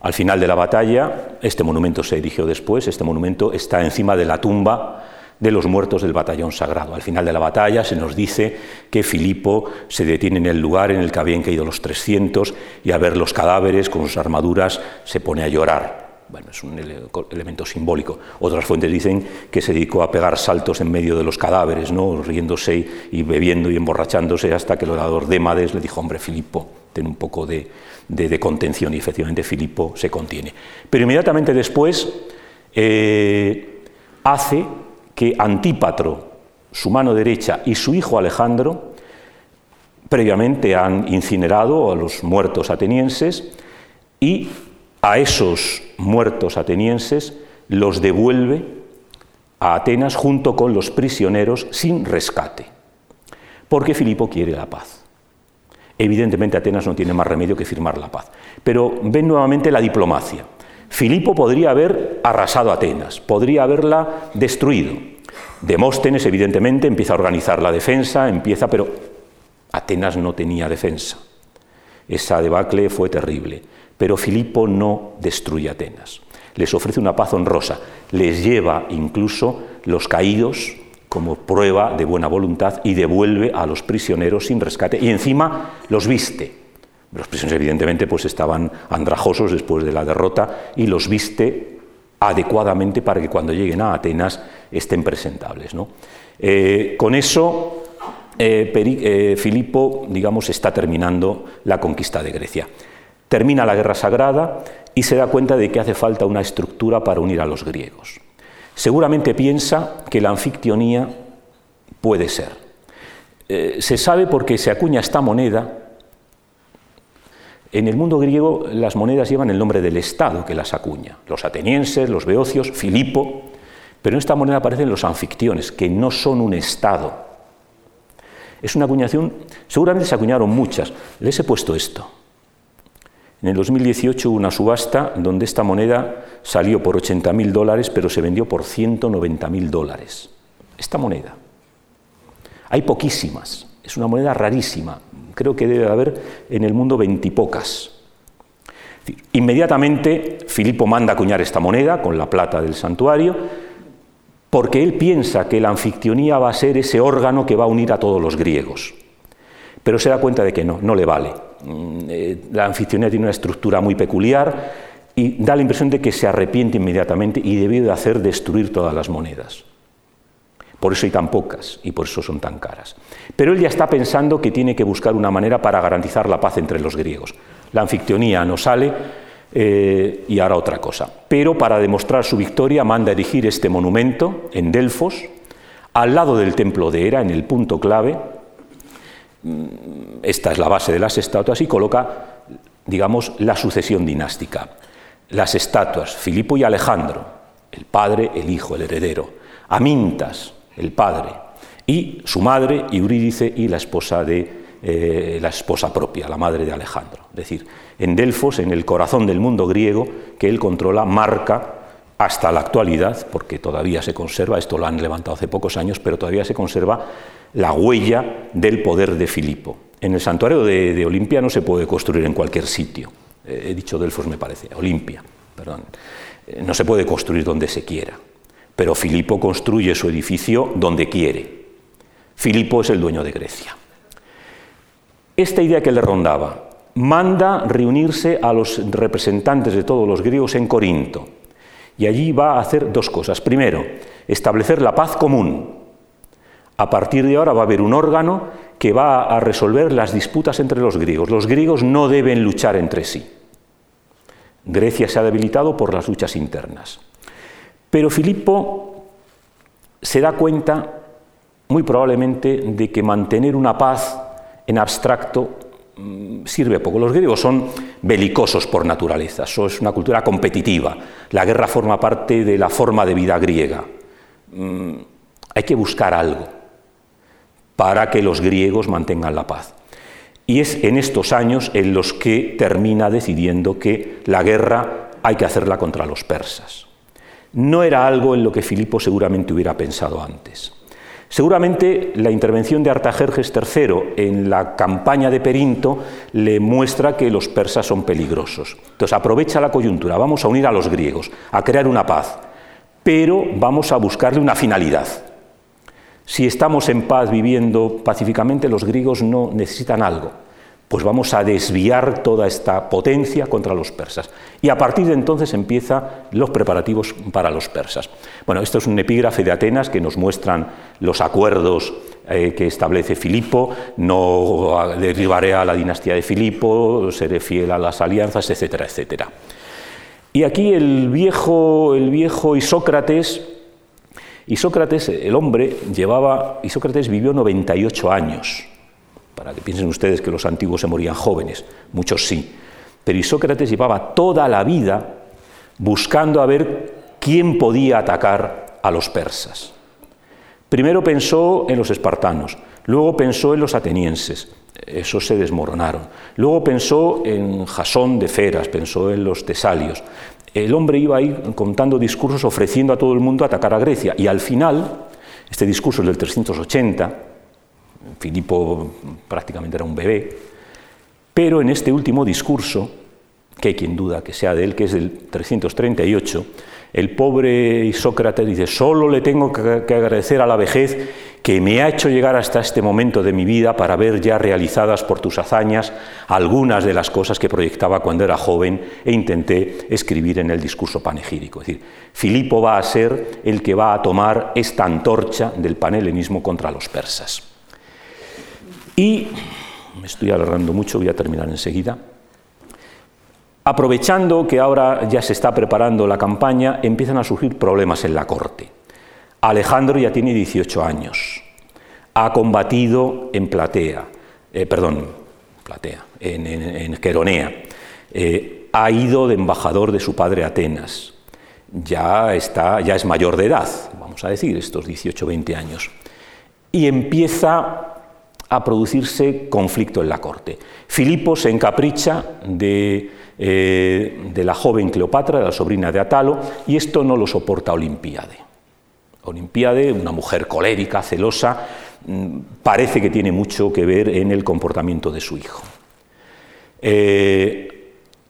Al final de la batalla, este monumento se erigió después, este monumento está encima de la tumba de los muertos del batallón sagrado. Al final de la batalla se nos dice que Filipo se detiene en el lugar en el que habían caído los 300 y a ver los cadáveres con sus armaduras se pone a llorar. Bueno, es un elemento simbólico. Otras fuentes dicen que se dedicó a pegar saltos en medio de los cadáveres, ¿no? riéndose y bebiendo y emborrachándose hasta que el orador Démades le dijo, hombre, Filipo, ten un poco de, de, contención y efectivamente Filipo se contiene. Pero inmediatamente después eh, hace que Antípatro, su mano derecha, y su hijo Alejandro, previamente han incinerado a los muertos atenienses y a esos muertos atenienses los devuelve a Atenas junto con los prisioneros sin rescate, porque Filipo quiere la paz. Evidentemente Atenas no tiene más remedio que firmar la paz. Pero ven nuevamente la diplomacia. Filipo podría haber arrasado Atenas, podría haberla destruido. Demóstenes, evidentemente, empieza a organizar la defensa, empieza, pero Atenas no tenía defensa. Esa debacle fue terrible. Pero Filipo no destruye Atenas. Les ofrece una paz honrosa, les lleva incluso los caídos como prueba de buena voluntad y devuelve a los prisioneros sin rescate y encima los viste, Los prisioneros evidentemente pues estaban andrajosos después de la derrota y los viste adecuadamente para que cuando lleguen a Atenas estén presentables. Eh, con eso eh, eh, Filipo, digamos, está terminando la conquista de Grecia. Termina la guerra sagrada y se da cuenta de que hace falta una estructura para unir a los griegos. Seguramente piensa que la anfictionía puede ser. se sabe porque se acuña esta moneda en el mundo griego las monedas llevan el nombre del Estado que las acuña, los atenienses, los beocios, Filipo, pero en esta moneda aparecen los anfictiones, que no son un Estado. Es una acuñación, seguramente se acuñaron muchas, les he puesto esto. En el 2018 hubo una subasta donde esta moneda salió por 80.000 dólares, pero se vendió por 190.000 dólares. Esta moneda. Hay poquísimas, es una moneda rarísima, creo que debe haber en el mundo veintipocas. Inmediatamente Filipo manda acuñar esta moneda con la plata del santuario, porque él piensa que la anfictionía va a ser ese órgano que va a unir a todos los griegos. Pero se da cuenta de que no, no le vale. Mm, eh, la anfictionía tiene una estructura muy peculiar y da la impresión de que se arrepiente inmediatamente y debió de hacer destruir todas las monedas. Por eso hay tan pocas y por eso son tan caras. Pero él ya está pensando que tiene que buscar una manera para garantizar la paz entre los griegos. La anfictionía no sale eh, y hará otra cosa. Pero para demostrar su victoria manda erigir este monumento en Delfos, al lado del templo de Hera, en el punto clave. Mm, esta es la base de las estatuas y coloca, digamos, la sucesión dinástica. Las estatuas, Filipo y Alejandro, el padre, el hijo, el heredero. Amintas, el padre, y su madre, Eurídice, y la esposa, de, eh, la esposa propia, la madre de Alejandro. Es decir, en Delfos, en el corazón del mundo griego, que él controla, marca hasta la actualidad, porque todavía se conserva, esto lo han levantado hace pocos años, pero todavía se conserva la huella del poder de Filipo. En el santuario de, Olimpia no se puede construir en cualquier sitio. Eh, he dicho Delfos, me parece, Olimpia, perdón. Eh, no se puede construir donde se quiera. Pero Filipo construye su edificio donde quiere. Filipo es el dueño de Grecia. Esta idea que le rondaba, manda reunirse a los representantes de todos los griegos en Corinto. Y allí va a hacer dos cosas. Primero, establecer la paz común. A partir de ahora va a haber un órgano que va a resolver las disputas entre los griegos. Los griegos no deben luchar entre sí. Grecia se ha debilitado por las luchas internas. Pero Filipo se da cuenta, muy probablemente, de que mantener una paz en abstracto mm, sirve poco. Los griegos son belicosos por naturaleza, eso es una cultura competitiva. La guerra forma parte de la forma de vida griega. Mm, hay que buscar algo para que los griegos mantengan la paz. Y es en estos años en los que termina decidiendo que la guerra hay que hacerla contra los persas no era algo en lo que Filipo seguramente hubiera pensado antes. Seguramente la intervención de Artajerjes III en la campaña de Perinto le muestra que los persas son peligrosos. Entonces aprovecha la coyuntura, vamos a unir a los griegos, a crear una paz, pero vamos a buscarle una finalidad. Si estamos en paz viviendo pacíficamente, los griegos no necesitan algo pues vamos a desviar toda esta potencia contra los persas. Y a partir de entonces empiezan los preparativos para los persas. Bueno, esto es un epígrafe de Atenas que nos muestran los acuerdos eh, que establece Filipo, no derribaré a la dinastía de Filipo, seré fiel a las alianzas, etcétera, etcétera. Y aquí el viejo, el viejo Isócrates, Isócrates, el hombre, llevaba, Isócrates vivió 98 años para que piensen ustedes que los antiguos se morían jóvenes, muchos sí. Pero Isócrates llevaba toda la vida buscando a ver quién podía atacar a los persas. Primero pensó en los espartanos, luego pensó en los atenienses, esos se desmoronaron. Luego pensó en Jasón de Feras, pensó en los tesalios. El hombre iba ahí contando discursos ofreciendo a todo el mundo atacar a Grecia y al final, este discurso es del 380, Filipo prácticamente era un bebé, pero en este último discurso, que hay quien duda que sea de él, que es del 338, el pobre Sócrates dice, solo le tengo que agradecer a la vejez que me ha hecho llegar hasta este momento de mi vida para ver ya realizadas por tus hazañas algunas de las cosas que proyectaba cuando era joven e intenté escribir en el discurso panegírico. Es decir, Filipo va a ser el que va a tomar esta antorcha del panhelenismo contra los persas. Y me estoy alargando mucho, voy a terminar enseguida. Aprovechando que ahora ya se está preparando la campaña, empiezan a surgir problemas en la corte. Alejandro ya tiene 18 años. Ha combatido en Platea, eh, perdón, Platea, en, en, Queronea. Eh, ha ido de embajador de su padre a Atenas. Ya, está, ya es mayor de edad, vamos a decir, estos 18-20 años. Y empieza a producirse conflicto en la corte. Filipo se encapricha de, eh, de la joven Cleopatra, de la sobrina de Atalo, y esto no lo soporta Olimpiade. Olimpiade, una mujer colérica, celosa, mm, parece que tiene mucho que ver en el comportamiento de su hijo. Eh,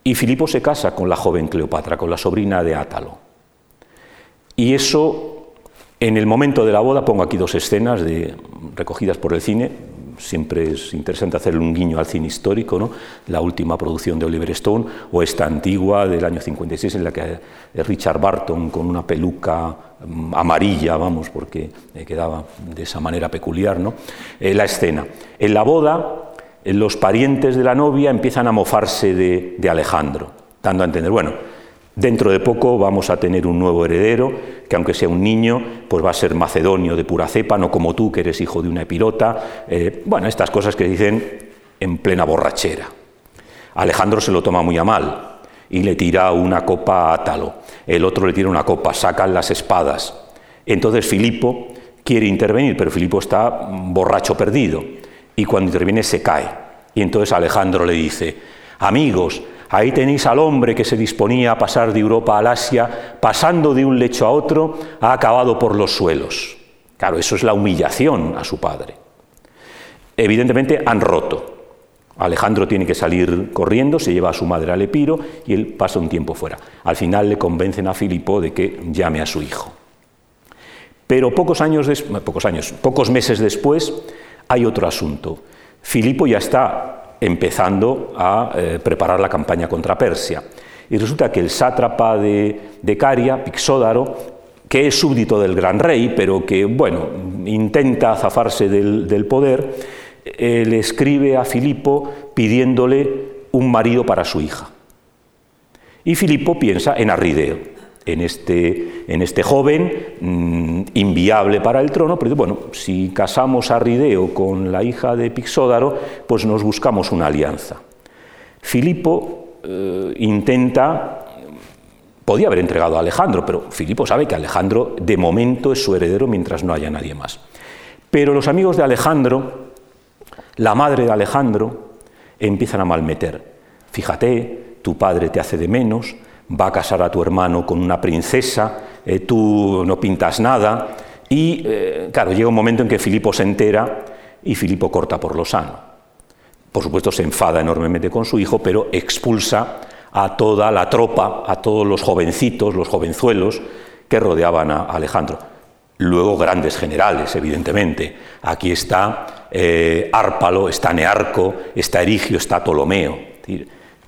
y Filipo se casa con la joven Cleopatra, con la sobrina de Átalo. Y eso, en el momento de la boda, pongo aquí dos escenas recogidas por el cine, siempre es interesante hacerle un guiño al cine histórico, ¿no? la última producción de Oliver Stone, o esta antigua del año 56 en la que Richard Barton con una peluca mm, amarilla, vamos, porque quedaba de esa manera peculiar, ¿no? Eh, la escena. En la boda, eh, los parientes de la novia empiezan a mofarse de, de Alejandro, dando a entender, bueno, Dentro de poco vamos a tener un nuevo heredero, que aunque sea un niño, pues va a ser macedonio de pura cepa, no como tú, que eres hijo de una epirota. Eh, bueno, estas cosas que dicen en plena borrachera. Alejandro se lo toma muy a mal y le tira una copa a Átalo. El otro le tira una copa, sacan las espadas. Entonces Filipo quiere intervenir, pero Filipo está borracho perdido. Y cuando interviene se cae. Y entonces Alejandro le dice, amigos, Ahí tenéis al hombre que se disponía a pasar de Europa al Asia, pasando de un lecho a otro, ha acabado por los suelos. Claro, eso es la humillación a su padre. Evidentemente han roto. Alejandro tiene que salir corriendo, se lleva a su madre al Epiro y él pasa un tiempo fuera. Al final le convencen a Filipo de que llame a su hijo. Pero pocos años, pocos años, pocos meses después hay otro asunto. Filipo ya está empezando a eh, preparar la campaña contra Persia. Y resulta que el sátrapa de, Caria, Pixódaro, que es súbdito del gran rey, pero que, bueno, intenta zafarse del, poder, eh, le escribe a Filipo pidiéndole un marido para su hija. Y Filipo piensa en Arrideo en este, en este joven mm, inviable para el trono, pero bueno, si casamos a Rideo con la hija de Pixódaro, pues nos buscamos una alianza. Filipo eh, intenta, podía haber entregado a Alejandro, pero Filipo sabe que Alejandro de momento es su heredero mientras no haya nadie más. Pero los amigos de Alejandro, la madre de Alejandro, empiezan a malmeter. Fíjate, tu padre te hace de menos, va a casar a tu hermano con una princesa, eh, tú no pintas nada, y eh, claro, llega un momento en que Filipo se entera y Filipo corta por lo sano. Por supuesto se enfada enormemente con su hijo, pero expulsa a toda la tropa, a todos los jovencitos, los jovenzuelos que rodeaban a Alejandro. Luego grandes generales, evidentemente. Aquí está eh, Árpalo, está Nearco, está Erigio, está Ptolomeo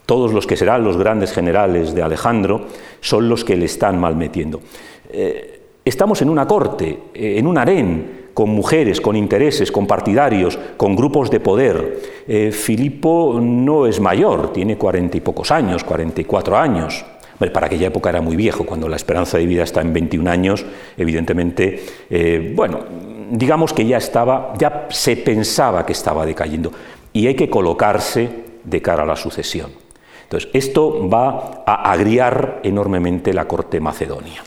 todos los que serán los grandes generales de Alejandro son los que le están malmetiendo. Eh, estamos en una corte, eh, en un harén, con mujeres, con intereses, con partidarios, con grupos de poder. Eh, Filipo no es mayor, tiene cuarenta y pocos años, cuarenta y cuatro años. para aquella época era muy viejo, cuando la esperanza de vida está en 21 años, evidentemente, bueno, digamos que ya estaba, ya se pensaba que estaba decayendo y hay que colocarse de cara a la sucesión. Entonces, esto va a agriar enormemente la corte macedonia.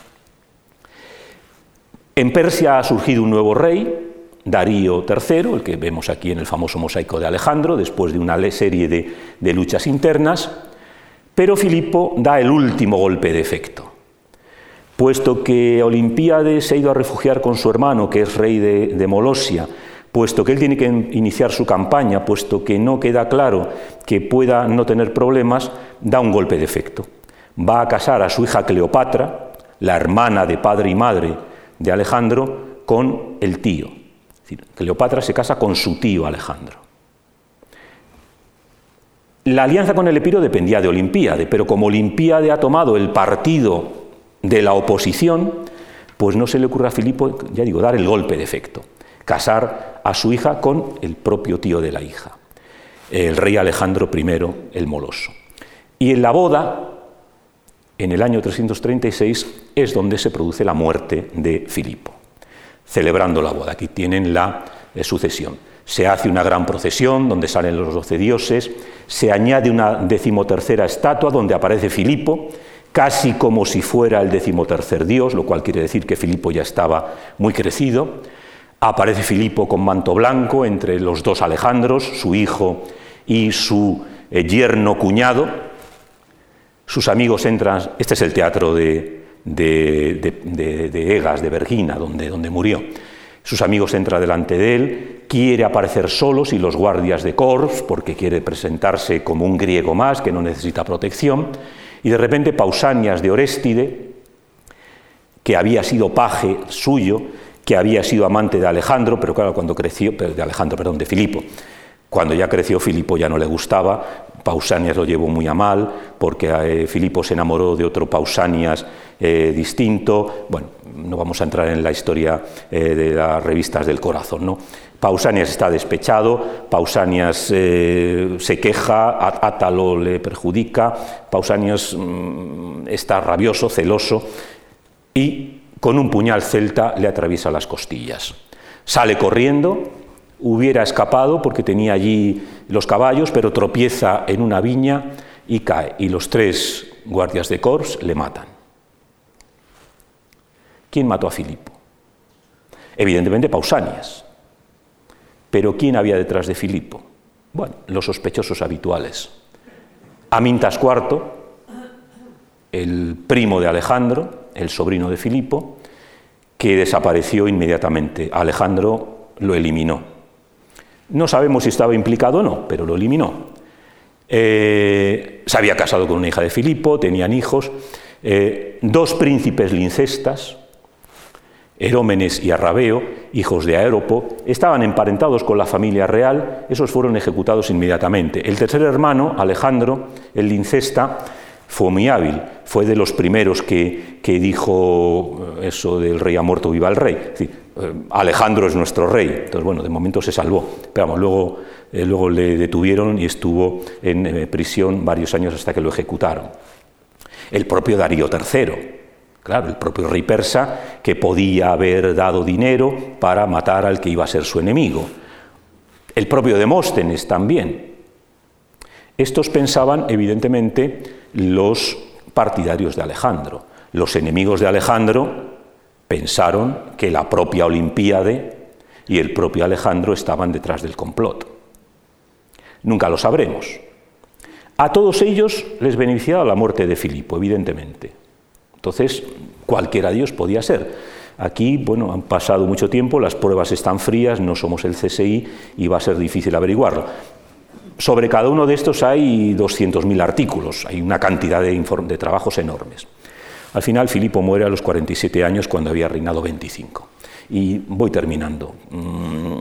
En Persia ha surgido un nuevo rey, Darío III, el que vemos aquí en el famoso mosaico de Alejandro, después de una serie de, luchas internas, pero Filipo da el último golpe de efecto. Puesto que Olimpíades se ha ido a refugiar con su hermano, que es rey de Molosia, puesto que él tiene que iniciar su campaña, puesto que no queda claro que pueda no tener problemas, da un golpe de efecto. Va a casar a su hija Cleopatra, la hermana de padre y madre de Alejandro, con el tío. Cleopatra se casa con su tío Alejandro. La alianza con el Epiro dependía de Olimpíade, pero como Olimpíade ha tomado el partido de la oposición, pues no se le ocurre a Filipo, ya digo, dar el golpe de efecto, casar a su hija con el propio tío de la hija, el rey Alejandro I el Moloso. Y en la boda, en el año 336, es donde se produce la muerte de Filipo, celebrando la boda. Aquí tienen la eh, sucesión. Se hace una gran procesión donde salen los doce dioses, se añade una decimotercera estatua donde aparece Filipo, casi como si fuera el decimotercer dios, lo cual quiere decir que Filipo ya estaba muy crecido. Aparece Filipo con manto blanco entre los dos Alejandros, su hijo y su eh, yerno cuñado. Sus amigos entran, este es el teatro de, de, Egas, de Vergina, donde, donde murió. Sus amigos entran delante de él, quiere aparecer solos y los guardias de Corps, porque quiere presentarse como un griego más que no necesita protección. Y de repente Pausanias de Oréstide, que había sido paje suyo, que había sido amante de Alejandro, pero claro, cuando creció, de Alejandro, perdón, de Filipo, cuando ya creció Filipo ya no le gustaba, Pausanias lo llevó muy a mal, porque eh, Filipo se enamoró de otro Pausanias eh, distinto. Bueno, no vamos a entrar en la historia eh, de las revistas del corazón, ¿no? Pausanias está despechado, Pausanias se queja, Átalo le perjudica, Pausanias mm, está rabioso, celoso y con un puñal celta le atraviesa las costillas. Sale corriendo, hubiera escapado porque tenía allí los caballos, pero tropieza en una viña y cae. Y los tres guardias de Corps le matan. ¿Quién mató a Filipo? Evidentemente Pausanias. Pero ¿quién había detrás de Filipo? Bueno, los sospechosos habituales. Amintas IV, el primo de Alejandro, el sobrino de Filipo, que desapareció inmediatamente. Alejandro lo eliminó. No sabemos si estaba implicado o no, pero lo eliminó. Eh, se había casado con una hija de Filipo, tenían hijos. Eh, dos príncipes lincestas, Herómenes y Arrabeo, hijos de Aéropo, estaban emparentados con la familia real, esos fueron ejecutados inmediatamente. El tercer hermano, Alejandro, el lincesta, fue muy hábil, fue de los primeros que, dijo eh, eso del rey ha muerto, viva el rey. Eh, Alejandro es nuestro rey, entonces bueno, de momento se salvó, pero vamos, luego, eh, luego le detuvieron y estuvo en prisión varios años hasta que lo ejecutaron. El propio Darío III, Claro, el propio rey persa que podía haber dado dinero para matar al que iba a ser su enemigo. El propio Demóstenes también. Estos pensaban, evidentemente, los partidarios de Alejandro. Los enemigos de Alejandro pensaron que la propia Olimpíade y el propio Alejandro estaban detrás del complot. Nunca lo sabremos. A todos ellos les beneficiaba la muerte de Filipo, evidentemente. Entonces, cualquiera de ellos podía ser. Aquí, bueno, han pasado mucho tiempo, las pruebas están frías, no somos el CSI y va a ser difícil averiguarlo. Sobre cada uno de estos hay 200.000 artículos, hay una cantidad de, de trabajos enormes. Al final, Filipo muere a los 47 años cuando había reinado 25. Y voy terminando. Mm,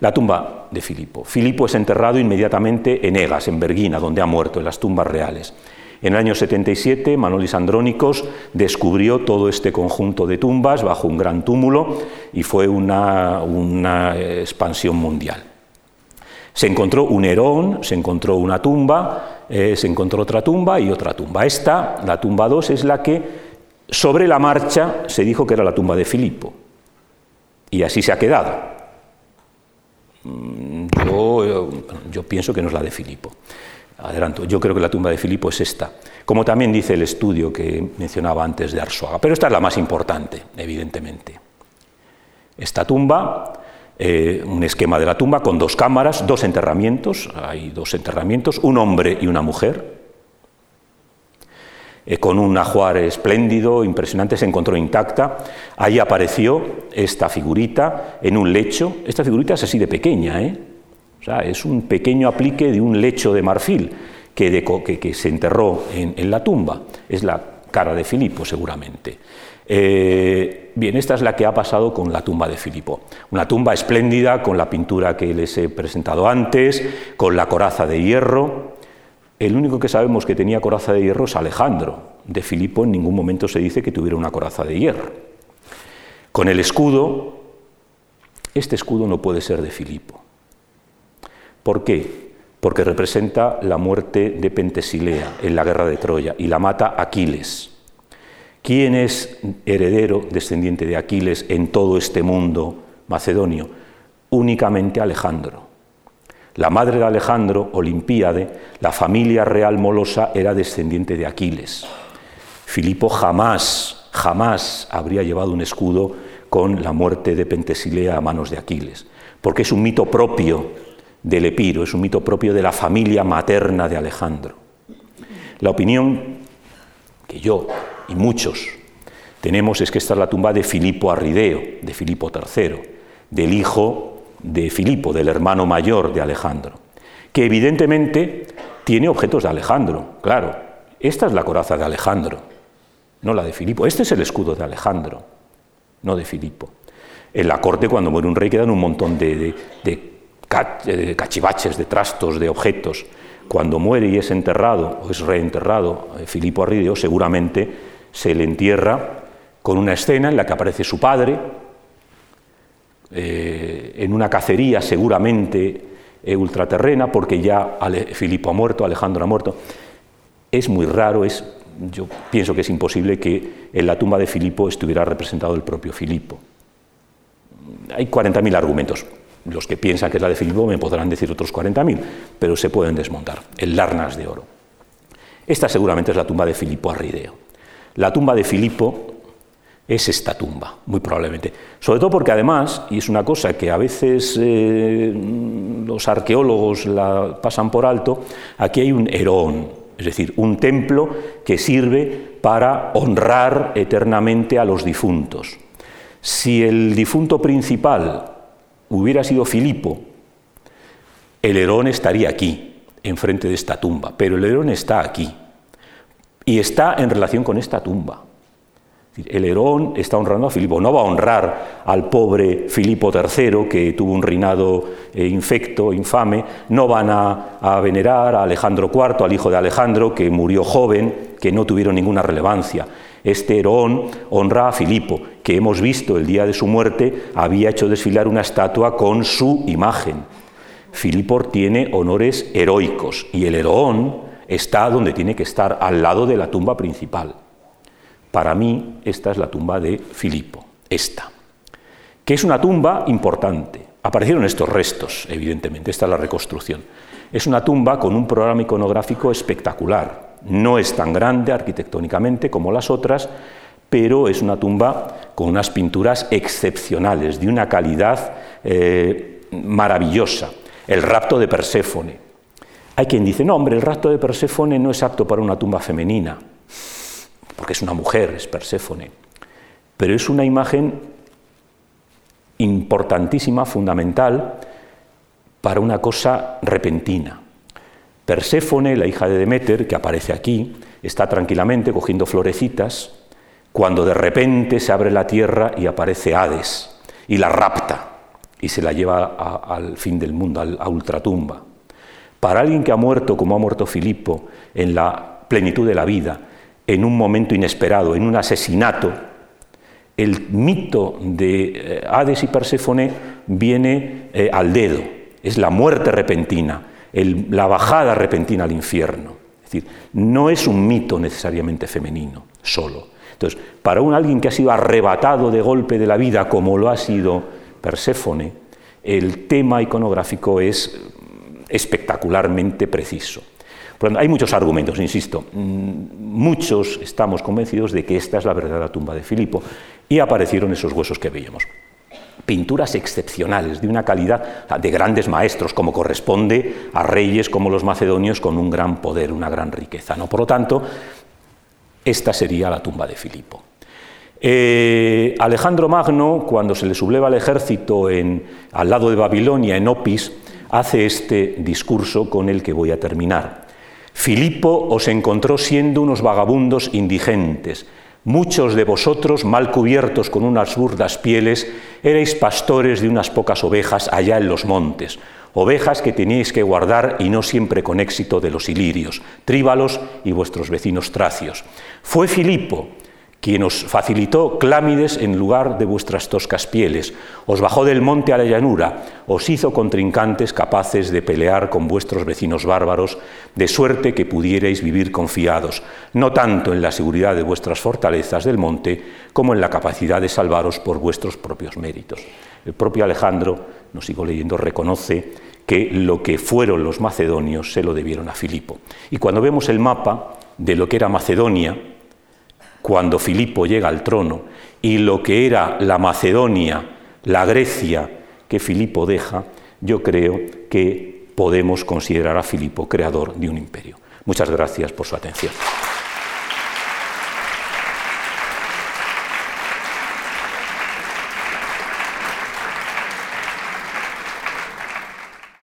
la tumba de Filipo. Filipo es enterrado inmediatamente en Egas, en Berguina, donde ha muerto, en las tumbas reales. En el año 77, Manolis Andrónicos descubrió todo este conjunto de tumbas bajo un gran túmulo y fue una, expansión mundial. Se encontró un herón, se encontró una tumba, eh, se encontró otra tumba y otra tumba. Esta, la tumba 2, es la que sobre la marcha se dijo que era la tumba de Filipo. Y así se ha quedado. Mm, yo, yo pienso que no es la de Filipo. Adelanto, yo creo que la tumba de Filipo es esta, como también dice el estudio que mencionaba antes de Arsuaga, pero esta es la más importante, evidentemente. Esta tumba, eh, un esquema de la tumba con dos cámaras, dos enterramientos, hay dos enterramientos, un hombre y una mujer, eh, con un ajuar espléndido, impresionante, se encontró intacta. Ahí apareció esta figurita en un lecho, esta figurita es así de pequeña, ¿eh? es un pequeño aplique de un lecho de marfil que, se enterró en, la tumba. Es la cara de Filipo, seguramente. Eh, bien, esta es la que ha pasado con la tumba de Filipo. Una tumba espléndida con la pintura que les he presentado antes, con la coraza de hierro. El único que sabemos que tenía coraza de hierro es Alejandro. De Filipo en ningún momento se dice que tuviera una coraza de hierro. Con el escudo, este escudo no puede ser de Filipo. ¿Por qué? Porque representa la muerte de Pentesilea en la guerra de Troya y la mata Aquiles. ¿Quién es heredero, descendiente de Aquiles en todo este mundo macedonio? Únicamente Alejandro. La madre de Alejandro, Olimpíade, la familia real molosa, era descendiente de Aquiles. Filipo jamás, jamás habría llevado un escudo con la muerte de Pentesilea a manos de Aquiles, porque es un mito propio del Epiro, es un mito propio de la familia materna de Alejandro. La opinión que yo y muchos tenemos es que esta es la tumba de Filipo Arrideo, de Filipo III, del hijo de Filipo, del hermano mayor de Alejandro, que evidentemente tiene objetos de Alejandro, claro. Esta es la coraza de Alejandro, no la de Filipo. Este es el escudo de Alejandro, no de Filipo. En la corte, cuando muere un rey, quedan un montón de, de cachivaches, de trastos, de objetos. Cuando muere y es enterrado, o es reenterrado, eh, Filipo Arrideo, seguramente se le entierra con una escena en la que aparece su padre, eh, en una cacería seguramente eh, ultraterrena, porque ya Filipo ha muerto, Alejandro ha muerto. Es muy raro, es, yo pienso que es imposible que en la tumba de Filipo estuviera representado el propio Filipo. Hay 40.000 argumentos. Los que piensan que es la de Filipo me podrán decir otros 40.000, pero se pueden desmontar. El Larnas de oro. Esta seguramente es la tumba de Filipo Arrideo. La tumba de Filipo es esta tumba, muy probablemente. Sobre todo porque además, y es una cosa que a veces eh, los arqueólogos la pasan por alto, aquí hay un herón, es decir, un templo que sirve para honrar eternamente a los difuntos. Si el difunto principal hubiera sido Filipo, el herón estaría aquí, enfrente de esta tumba, pero el herón está aquí y está en relación con esta tumba. El Herón está honrando a Filipo, no va a honrar al pobre Filipo III, que tuvo un reinado eh, infecto, infame, no van a, venerar a Alejandro IV, al hijo de Alejandro, que murió joven, que no tuvieron ninguna relevancia. Este Herón honra a Filipo, que hemos visto el día de su muerte, había hecho desfilar una estatua con su imagen. Filipo tiene honores heroicos y el Herón está donde tiene que estar, al lado de la tumba principal. Para mí, esta es la tumba de Filipo, esta, que es una tumba importante. Aparecieron estos restos, evidentemente, esta es la reconstrucción. Es una tumba con un programa iconográfico espectacular. No es tan grande arquitectónicamente como las otras, pero es una tumba con unas pinturas excepcionales, de una calidad eh, maravillosa. El rapto de Perséfone. Hay quien dice, no, hombre, el rapto de Perséfone no es apto para una tumba femenina porque es una mujer, es Perséfone, pero es una imagen importantísima, fundamental, para una cosa repentina. Perséfone, la hija de Demeter, que aparece aquí, está tranquilamente cogiendo florecitas, cuando de repente se abre la tierra y aparece Hades, y la rapta, y se la lleva al fin del mundo, a ultratumba. Para alguien que ha muerto como ha muerto Filipo en la plenitud de la vida, en un momento inesperado, en un asesinato. El mito de eh, Hades y Perséfone viene eh, al dedo, es la muerte repentina, la bajada repentina al infierno. Es decir, no es un mito necesariamente femenino solo. Entonces, para un alguien que ha sido arrebatado de golpe de la vida, como lo ha sido Perséfone, el tema iconográfico es espectacularmente preciso hay muchos argumentos, insisto. Mm, muchos estamos convencidos de que esta es la verdadera tumba de Filipo y aparecieron esos huesos que veíamos. Pinturas excepcionales, de una calidad de grandes maestros, como corresponde a reyes como los macedonios con un gran poder, una gran riqueza. ¿no? Por lo tanto, esta sería la tumba de Filipo. Eh, Alejandro Magno, cuando se le subleva el ejército al lado de Babilonia, en Opis, hace este discurso con el que voy a terminar. Filipo os encontró siendo unos vagabundos indigentes, Muchos de vosotros, mal cubiertos con unas burdas pieles, erais pastores de unas pocas ovejas allá en los montes, ovejas que teníais que guardar y no siempre con éxito de los ilirios, tríbalos y vuestros vecinos tracios. Fue Filipo, quien os facilitó clámides en lugar de vuestras toscas pieles, os bajó del monte a la llanura, os hizo contrincantes capaces de pelear con vuestros vecinos bárbaros, de suerte que pudierais vivir confiados, no tanto en la seguridad de vuestras fortalezas del monte, como en la capacidad de salvaros por vuestros propios méritos. El propio Alejandro, no sigo leyendo, reconoce que lo que fueron los macedonios se lo debieron a Filipo. Y cuando vemos el mapa de lo que era Macedonia, cuando Filipo llega al trono y lo que era la Macedonia, la Grecia que Filipo deja, yo creo que podemos considerar a Filipo creador de un imperio. Muchas gracias por su atención.